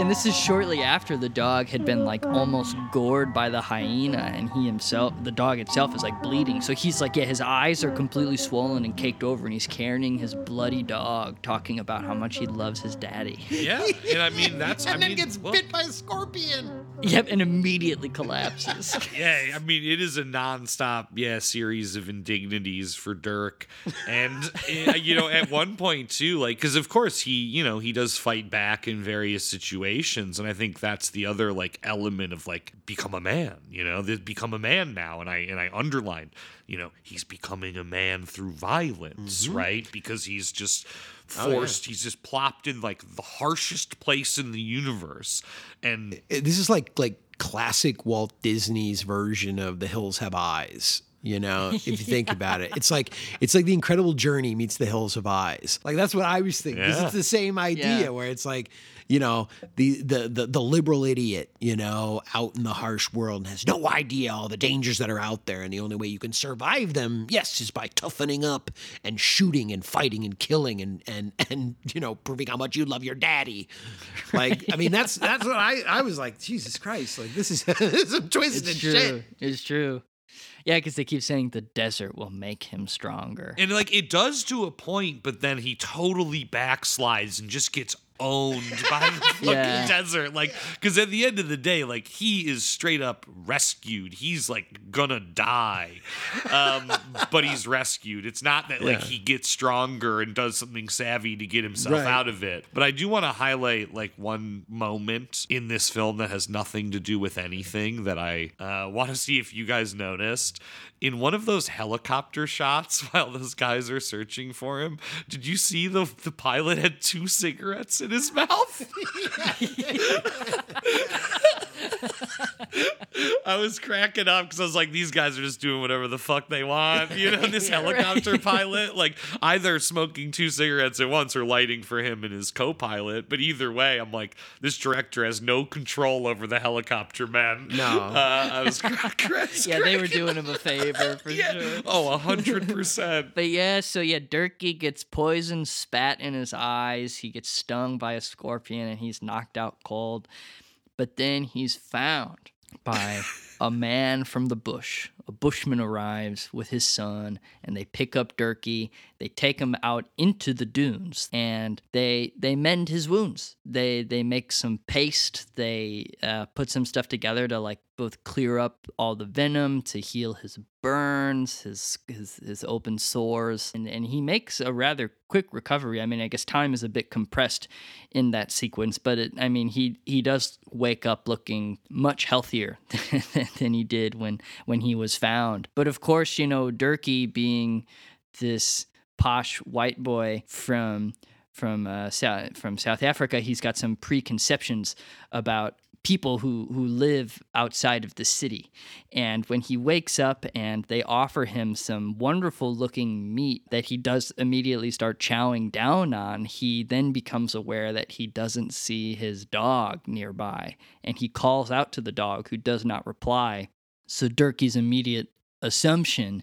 And this is shortly after the dog had been like almost gored by the hyena, and he himself, the dog itself, is like bleeding. So he's like, yeah, his eyes are completely swollen and caked over, and he's carrying his bloody dog, talking about how much he loves his daddy. Yeah, and I mean that's I and then mean, gets well, bit by a scorpion. Yep, and immediately collapses. Yeah, I mean it is a nonstop yeah series of indignities for Dirk, and eh, you know at one point too, like because of course he you know he does fight back in various situations, and I think that's the other like element of like become a man, you know, that become a man now, and I and I underlined, you know, he's becoming a man through violence, right? Because he's just Oh, yeah. forced, he's just plopped in like the harshest place in the universe, and This is like like classic Walt Disney's version of The Hills Have Eyes. You know, if you think about it, it's like it's like the Incredible Journey meets The Hills Have Eyes. Like that's what I was thinking. Yeah. it's the same idea Yeah. where it's like, you know, the, the the the liberal idiot, you know, out in the harsh world and has no idea all the dangers that are out there, and the only way you can survive them, yes, is by toughening up and shooting and fighting and killing and and and you know, proving how much you love your daddy. Like, I mean, that's that's what I I was like, Jesus Christ, like this is this is some twisted It's true. shit. It's true. Yeah, because they keep saying the desert will make him stronger. And like it does to a point, but then he totally backslides and just gets owned by the fucking Yeah. desert. Like, because at the end of the day, like he is straight up rescued. He's like gonna die, um, but he's rescued. It's not that like Yeah. he gets stronger and does something savvy to get himself Right. out of it. But I do want to highlight like one moment in this film that has nothing to do with anything that I uh, want to see if you guys noticed. In one of those helicopter shots while those guys are searching for him, did you see the the pilot had two cigarettes in his mouth? I was cracking up because I was like, these guys are just doing whatever the fuck they want. You know, this Yeah, right. helicopter pilot, like either smoking two cigarettes at once or lighting for him and his co pilot. But either way, I'm like, this director has no control over the helicopter man. No. Uh, I was cra- cra- yeah, they were doing him a favor for sure. Oh, 100%. But yeah, so yeah, Dirkie gets poison spat in his eyes. He gets stung by a scorpion and he's knocked out cold. But then he's found by a man from the bush. A bushman arrives with his son and they pick up Dirkie. They take him out into the dunes and they they mend his wounds. They they make some paste. They uh, put some stuff together to like both clear up all the venom to heal his burns, his his, his open sores, and, and he makes a rather quick recovery. I mean, I guess time is a bit compressed in that sequence, but it, I mean, he he does wake up looking much healthier than he did when when he was found. But of course, you know, Dirkie being this posh white boy from from uh, South, from South Africa, he's got some preconceptions about people who who live outside of the city. And when he wakes up and they offer him some wonderful looking meat that he does immediately start chowing down on, he then becomes aware that he doesn't see his dog nearby and he calls out to the dog who does not reply. So Dirkie's immediate assumption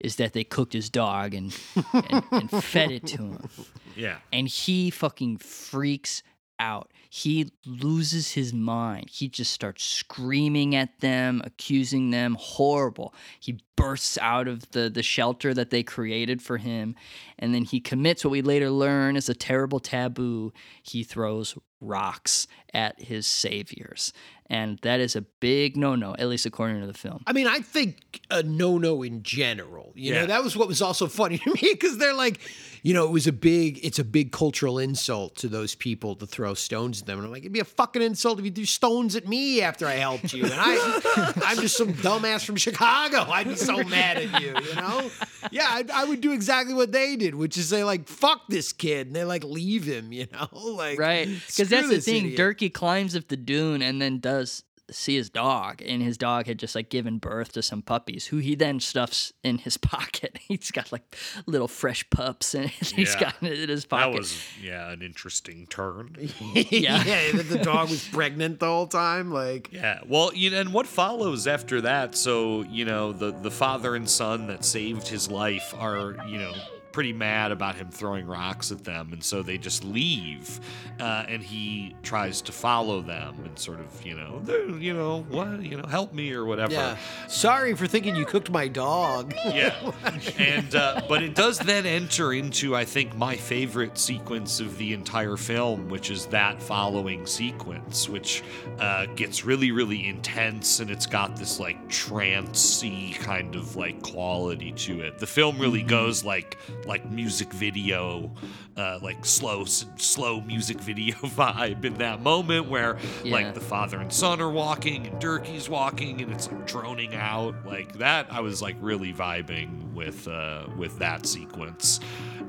is that they cooked his dog and, and, and fed it to him. Yeah. And he fucking freaks out. He loses his mind. He just starts screaming at them, accusing them. Horrible. He bursts out of the, the shelter that they created for him. And then he commits what we later learn is a terrible taboo. He throws rocks at his saviors. And that is a big no no, at least according to the film. I mean, I think a no no in general. You Yeah. know, that was what was also funny to me because they're like, you know, it was a big, it's a big cultural insult to those people to throw stones at them. And I'm like, it'd be a fucking insult if you threw stones at me after I helped you. And I, I'm just some dumbass from Chicago. I'd be so mad at you, you know? Yeah, I, I would do exactly what they did, which is say like, fuck this kid. And they like leave him, you know? Like, Right. screw Because that's the thing. idiot. Dirkie climbs up the dune and then does see his dog, and his dog had just like given birth to some puppies, who he then stuffs in his pocket. He's got like little fresh pups, and he's Yeah. got it in his pocket. That was yeah an interesting turn. yeah, Yeah. that the dog was pregnant the whole time. Like, Yeah. Well, you know, and what follows after that? So you know, the the father and son that saved his life are you know pretty mad about him throwing rocks at them, and so they just leave, uh, and he tries to follow them and sort of you know, you know what, you know, help me or whatever. yeah. Sorry for thinking you cooked my dog. Yeah. And uh, but it does then enter into I think my favorite sequence of the entire film, which is that following sequence, which uh, gets really really intense and it's got this like trancey kind of like quality to it. The film really goes like like music video, uh, like slow slow music video vibe in that moment where Yeah. like the father and son are walking and Dirkie's walking and it's like droning out like that. I was like really vibing with uh, with that sequence.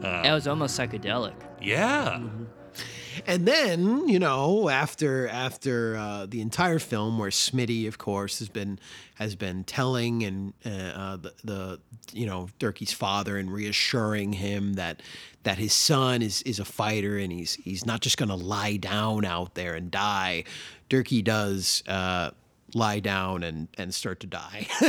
Uh, That was almost psychedelic. yeah, And then, you know, after after uh, the entire film, where Smitty, of course, has been has been telling and uh, uh, the, the you know Dirkie's father and reassuring him that that his son is is a fighter and he's he's not just going to lie down out there and die. Dirkie does. Uh, lie down and and start to die.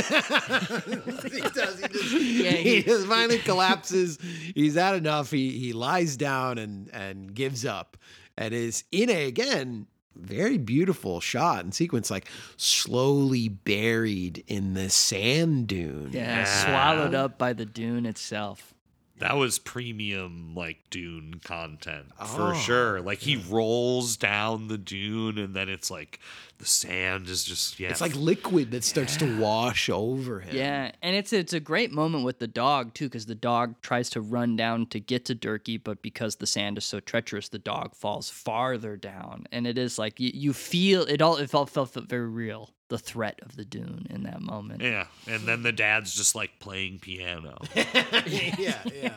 He does. He just, he just finally collapses. He's had enough. He he lies down and and gives up and is in a again very beautiful shot and sequence like slowly buried in the sand dune Yeah, swallowed up by the dune itself. That was premium like Dune content for Oh, sure. Like he rolls down the dune and then it's like the sand is just yeah. it's like liquid that starts to wash over him Yeah, and it's it's a great moment with the dog too, because the dog tries to run down to get to Dirkie, but because the sand is so treacherous, the dog falls farther down, and it is like you, you feel it all. It felt felt very real. The threat of the dune in that moment. yeah, and then the dad's just like playing piano. yeah, yeah.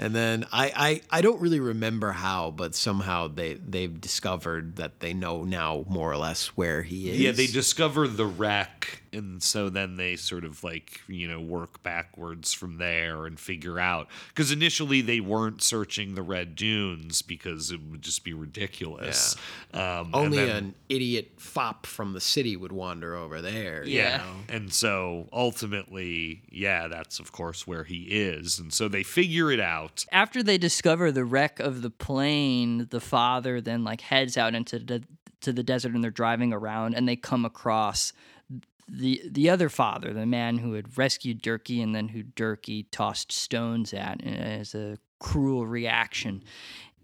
And then I, I I don't really remember how, but somehow they they've discovered that they know now more or less where he is. Yeah, they discover the wreck, and so then they sort of like you know work backwards from there and figure out because initially they weren't searching the red dunes because it would just be ridiculous. Um, and only then- an idiot fop from the city would wander over there. you yeah. know? And so ultimately, yeah, that's of course where he is. And so they figure it out. After they discover the wreck of the plane, the father then like heads out into the to the desert and they're driving around and they come across the the other father, the man who had rescued Dirkie and then who Dirkie tossed stones at as a cruel reaction.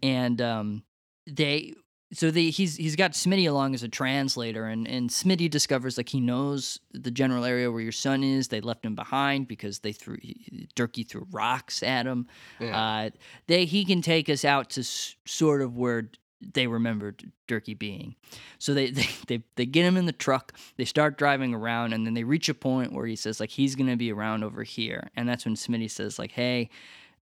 And um, they so they he's he's got Smitty along as a translator and and Smitty discovers like he knows the general area where your son is. They left him behind because they threw Dirkie threw rocks at him. Uh, they he can take us out to s- sort of where they remembered Dirkie being. So they, they they they get him in the truck. They start driving around, and then they reach a point where he says like he's gonna be around over here, and that's when Smitty says like, hey.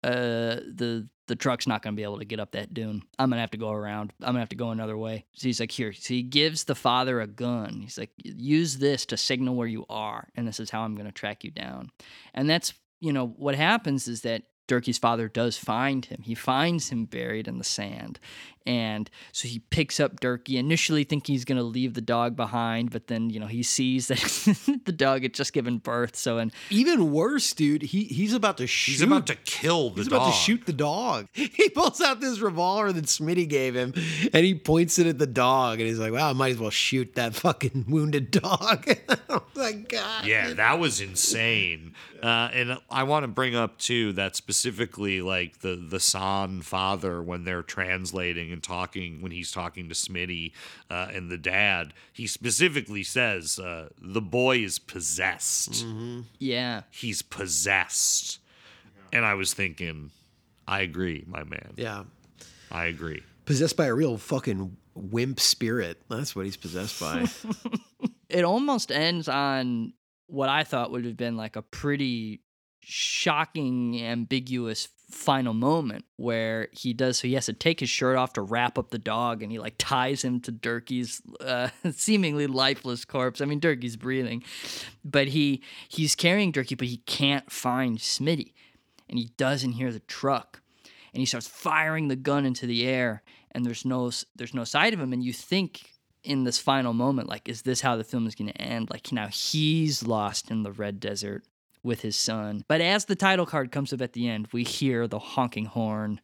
Uh, the the truck's not gonna be able to get up that dune. I'm gonna have to go around. I'm gonna have to go another way. So he's like, here. So he gives the father a gun. He's like, use this to signal where you are, and this is how I'm gonna track you down. And that's you know what happens is that Dirkie's father does find him. He finds him buried in the sand, And so he picks up Dirkie. Initially, thinking he's gonna leave the dog behind, but then you know he sees that the dog had just given birth. So and Even worse, dude, he he's about to shoot. He's about to kill the He's dog. about to shoot the dog. He pulls out this revolver that Smitty gave him, and he points it at the dog, and he's like, "Wow, I might as well shoot that fucking wounded dog." oh my god. Yeah, that was insane. Uh, and I want to bring up too that specifically, like the the San father when they're translating and talking when he's talking to Smitty uh, and the dad, he specifically says uh, the boy is possessed. yeah, He's possessed, and I was thinking, I agree, my man. Yeah. I agree. Possessed by a real fucking wimp spirit. That's what he's possessed by. it almost ends on what I thought would have been like a pretty shocking, ambiguous final moment where he does so he has to take his shirt off to wrap up the dog and he like ties him to Dirkie's uh, seemingly lifeless corpse. I mean Dirkie's breathing, but he he's carrying Dirkie, but he can't find Smitty, and he doesn't hear the truck, and he starts firing the gun into the air, and there's no there's no sight of him, and you think in this final moment, like, is this how the film is going to end? Like, now he's lost in the red desert with his son. But as the title card comes up at the end, we hear the honking horn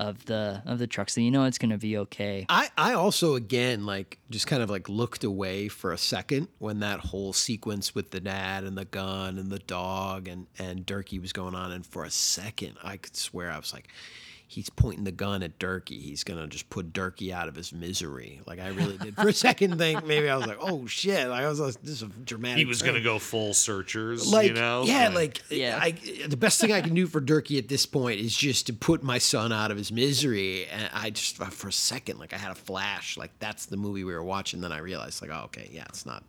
of the of the truck, so you know it's going to be okay. I, I also again like just kind of like looked away for a second when that whole sequence with the dad and the gun and the dog and and Dirkie was going on, and for a second I could swear I was like, he's pointing the gun at Dirkie. He's gonna just put Dirkie out of his misery. Like I really did for a second think maybe I was like, oh shit! I was like, this is a dramatic. He was turn. gonna go full searchers, like you know? yeah, But- like Yeah. I, the best thing I can do for Dirkie at this point is just to put my son out of his misery. And I just for a second, like I had a flash, like that's the movie we were watching. Then I realized, like, oh, okay, yeah, it's not.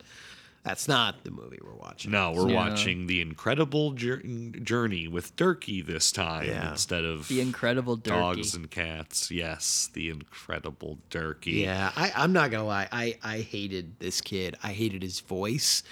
That's not the movie we're watching. No, we're Yeah. watching the incredible journey with Dirkie this time Yeah. instead of The incredible Dirkie. dogs and cats. Yes, the incredible Dirkie. Yeah, I, I'm not gonna lie. I, I hated this kid. I hated his voice,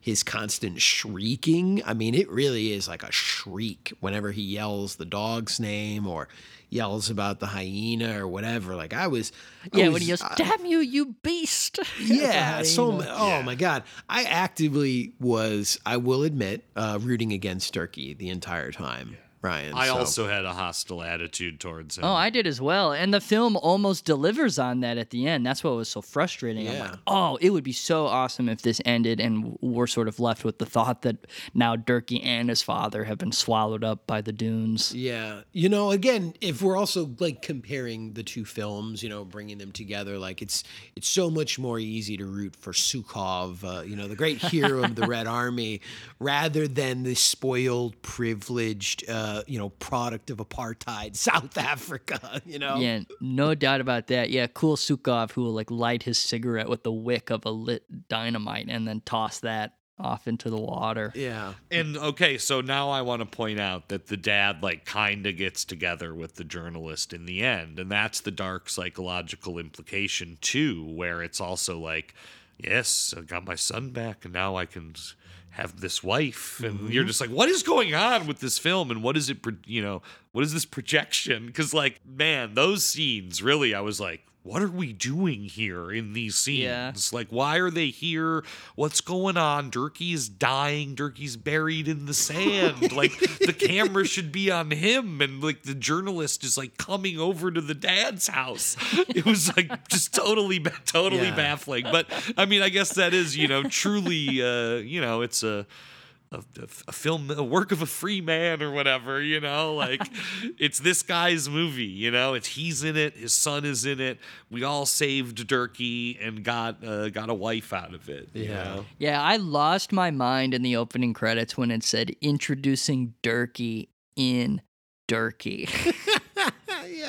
his constant shrieking. I mean, it really is like a shriek whenever he yells the dog's name or yells about the hyena or whatever. Like I was, I Yeah, was- when he goes, I- "Damn you, you beast!" yeah, so Hyena. oh my god, I actively was. I will admit, uh, rooting against Dirkie the entire time, Ryan. I so- also had a hostile attitude towards him. Oh, I did as well. And the film almost delivers on that at the end. That's what was so frustrating. I'm Yeah. like, oh, it would be so awesome if this ended and we're sort of left with the thought that now Dirkie and his father have been swallowed up by the dunes. Yeah. You know, again, if we're also like comparing the two films, you know, bringing them together, like it's it's so much more easy to root for Sukhov, uh, you know, the great hero of the Red Army, rather than the spoiled, privileged, uh, you know, product of apartheid South Africa, you know? Yeah, no doubt about that. Yeah, cool Sukhov who will like light his cigarette with the wick of a lit dynamite and then toss that off into the water. Yeah. And okay, so now I want to point out that the dad like kind of gets together with the journalist in the end, and that's the dark psychological implication too, where it's also like, yes, I got my son back, and now I can s- have this wife, and you're mm-hmm. just like, what is going on with this film, and what is it, pro- you know, what is this projection? Because like, man, those scenes really, I was like. What are we doing here in these scenes? Yeah. Like, why are they here? What's going on? Dirkie's dying. Dirkie's buried in the sand. like, the camera should be on him. And, like, the journalist is, like, coming over to the dad's house. It was, like, just totally, totally Yeah. baffling. But, I mean, I guess that is, you know, truly, uh, you know, it's a. A, a film, a work of a free man, or whatever, you know. Like, it's this guy's movie, you know. It's he's in it, his son is in it. We all saved Dirkie and got uh, got a wife out of it. you Yeah. know? Yeah, I lost my mind in the opening credits when it said introducing Dirkie in Dirkie.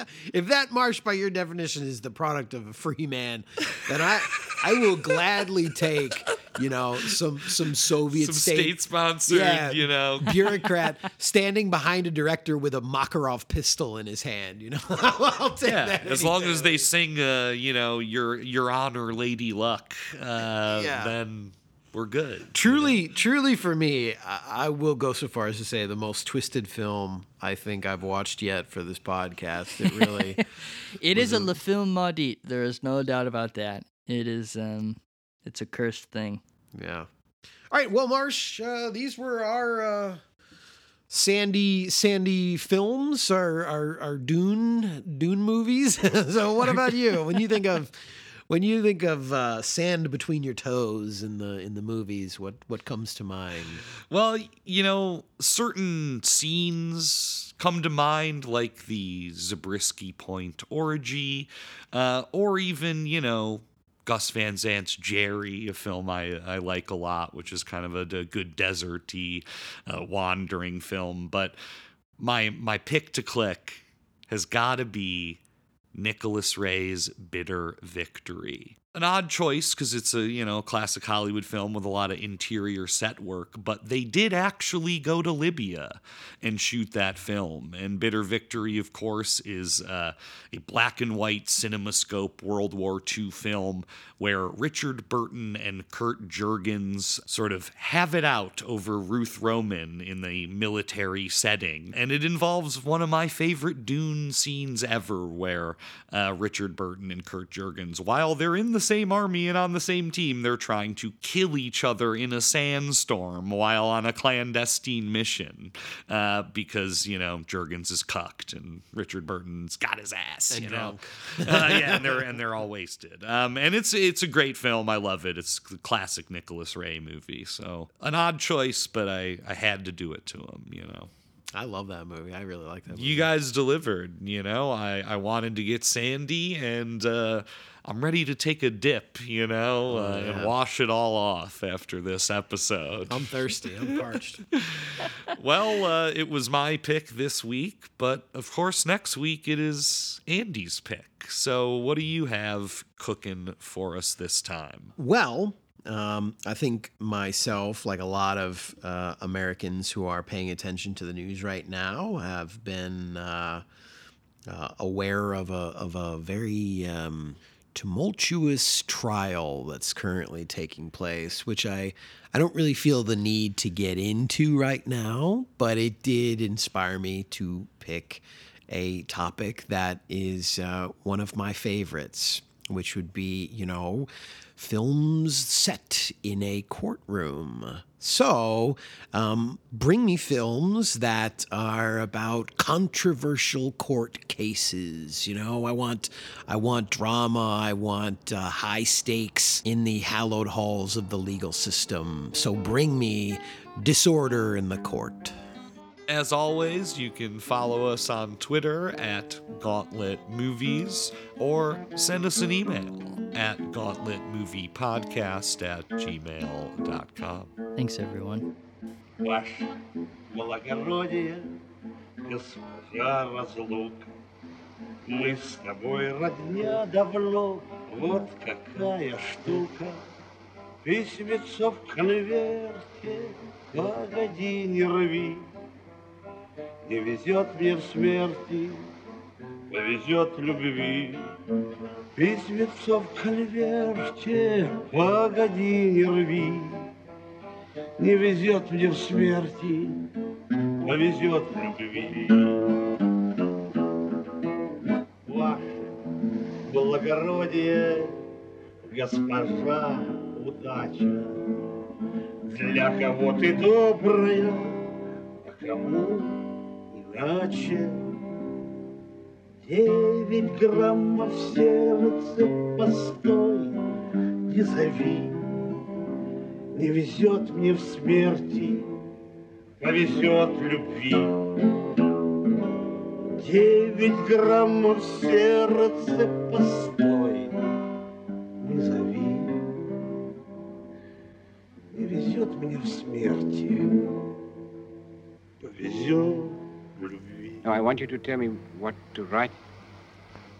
yeah. If that marsh, by your definition, is the product of a free man, then I I will gladly take you know some some Soviet Some state, state sponsored, you know. bureaucrat standing behind a director with a Makarov pistol in his hand. You know, I'll take Yeah, that. as long as they sing, uh, you know, your Your Honor, Lady Luck, uh, Yeah. then we're good. Truly, truly for me, I, I will go so far as to say the most twisted film I think I've watched yet for this podcast. It really, It is was a Le Film Maudit. There is no doubt about that. It is. Um, it's a cursed thing. yeah. All right, well, Marsh, uh, these were our uh, Sandy Sandy films, our our, our Dune Dune movies. so, what about you? When you think of when you think of uh, sand between your toes in the in the movies, what what comes to mind? Well, you know, certain scenes come to mind, like the Zabriskie Point orgy, uh, or even, you know, Gus Van Sant's Gerry, a film I, I like a lot, which is kind of a, a good deserty, uh, wandering film. But my my pick to click has got to be Nicholas Ray's Bitter Victory. An odd choice because it's a, you know, classic Hollywood film with a lot of interior set work, but they did actually go to Libya and shoot that film. And Bitter Victory, of course, is uh, a black and white cinemascope World War II film where Richard Burton and Kurt Jurgens sort of have it out over Ruth Roman in the military setting. And it involves one of my favorite Dune scenes ever, where uh, Richard Burton and Kurt Jurgens, while they're in the same army and on the same team, they're trying to kill each other in a sandstorm while on a clandestine mission uh, because, you know, Jurgens is cucked and Richard Burton's got his ass. And you know? uh, yeah, and they're and they're all wasted. Um, and it's it's a great film. I love it. It's a classic Nicholas Ray movie. So an odd choice, but I I had to do it to him. You know. I love that movie. I really like that. Movie. You guys delivered. You know, I I wanted to get Sandy, and uh, I'm ready to take a dip. You know, uh, yeah. and wash it all off after this episode. I'm thirsty. I'm parched. well, uh, it was my pick this week, but of course, next week it is Andy's pick. So, what do you have cooking for us this time? Well, um, I think myself, like a lot of uh, Americans who are paying attention to the news right now, have been uh, uh, aware of a of a very um, tumultuous trial that's currently taking place, which I I don't really feel the need to get into right now, but it did inspire me to pick a topic that is uh, one of my favorites, which would be, you know, films set in a courtroom. So, um, bring me films that are about controversial court cases. You know, I want, I want drama. I want uh, high stakes in the hallowed halls of the legal system. So, bring me disorder in the court. As always, you can follow us on Twitter at Gauntlet Movies or send us an email at gauntletmoviepodcast at gmail.com. Thanks, everyone. Ваше благородие, госпожа разлука, мы с тобой родня давно, вот какая штука. Письмецо в конверте, погоди, не рви. Не везет мне в смерти, повезет в любви. Письмецо в конверте, погоди, не рви. Не везет мне в смерти, повезет в любви. Ваше благородие, госпожа удача, для кого ты добрая, а кому иначе. Девять граммов сердца, постой, не зови. Не везет мне в смерти, повезет любви. Девять граммов сердца, постой, не зови. Не везет мне в смерти, повезет Now, I want you to tell me what to write,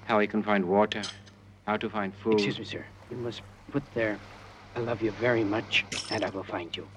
how I can find water, how to find food. Excuse me, sir. You must put there, I love you very much, and I will find you.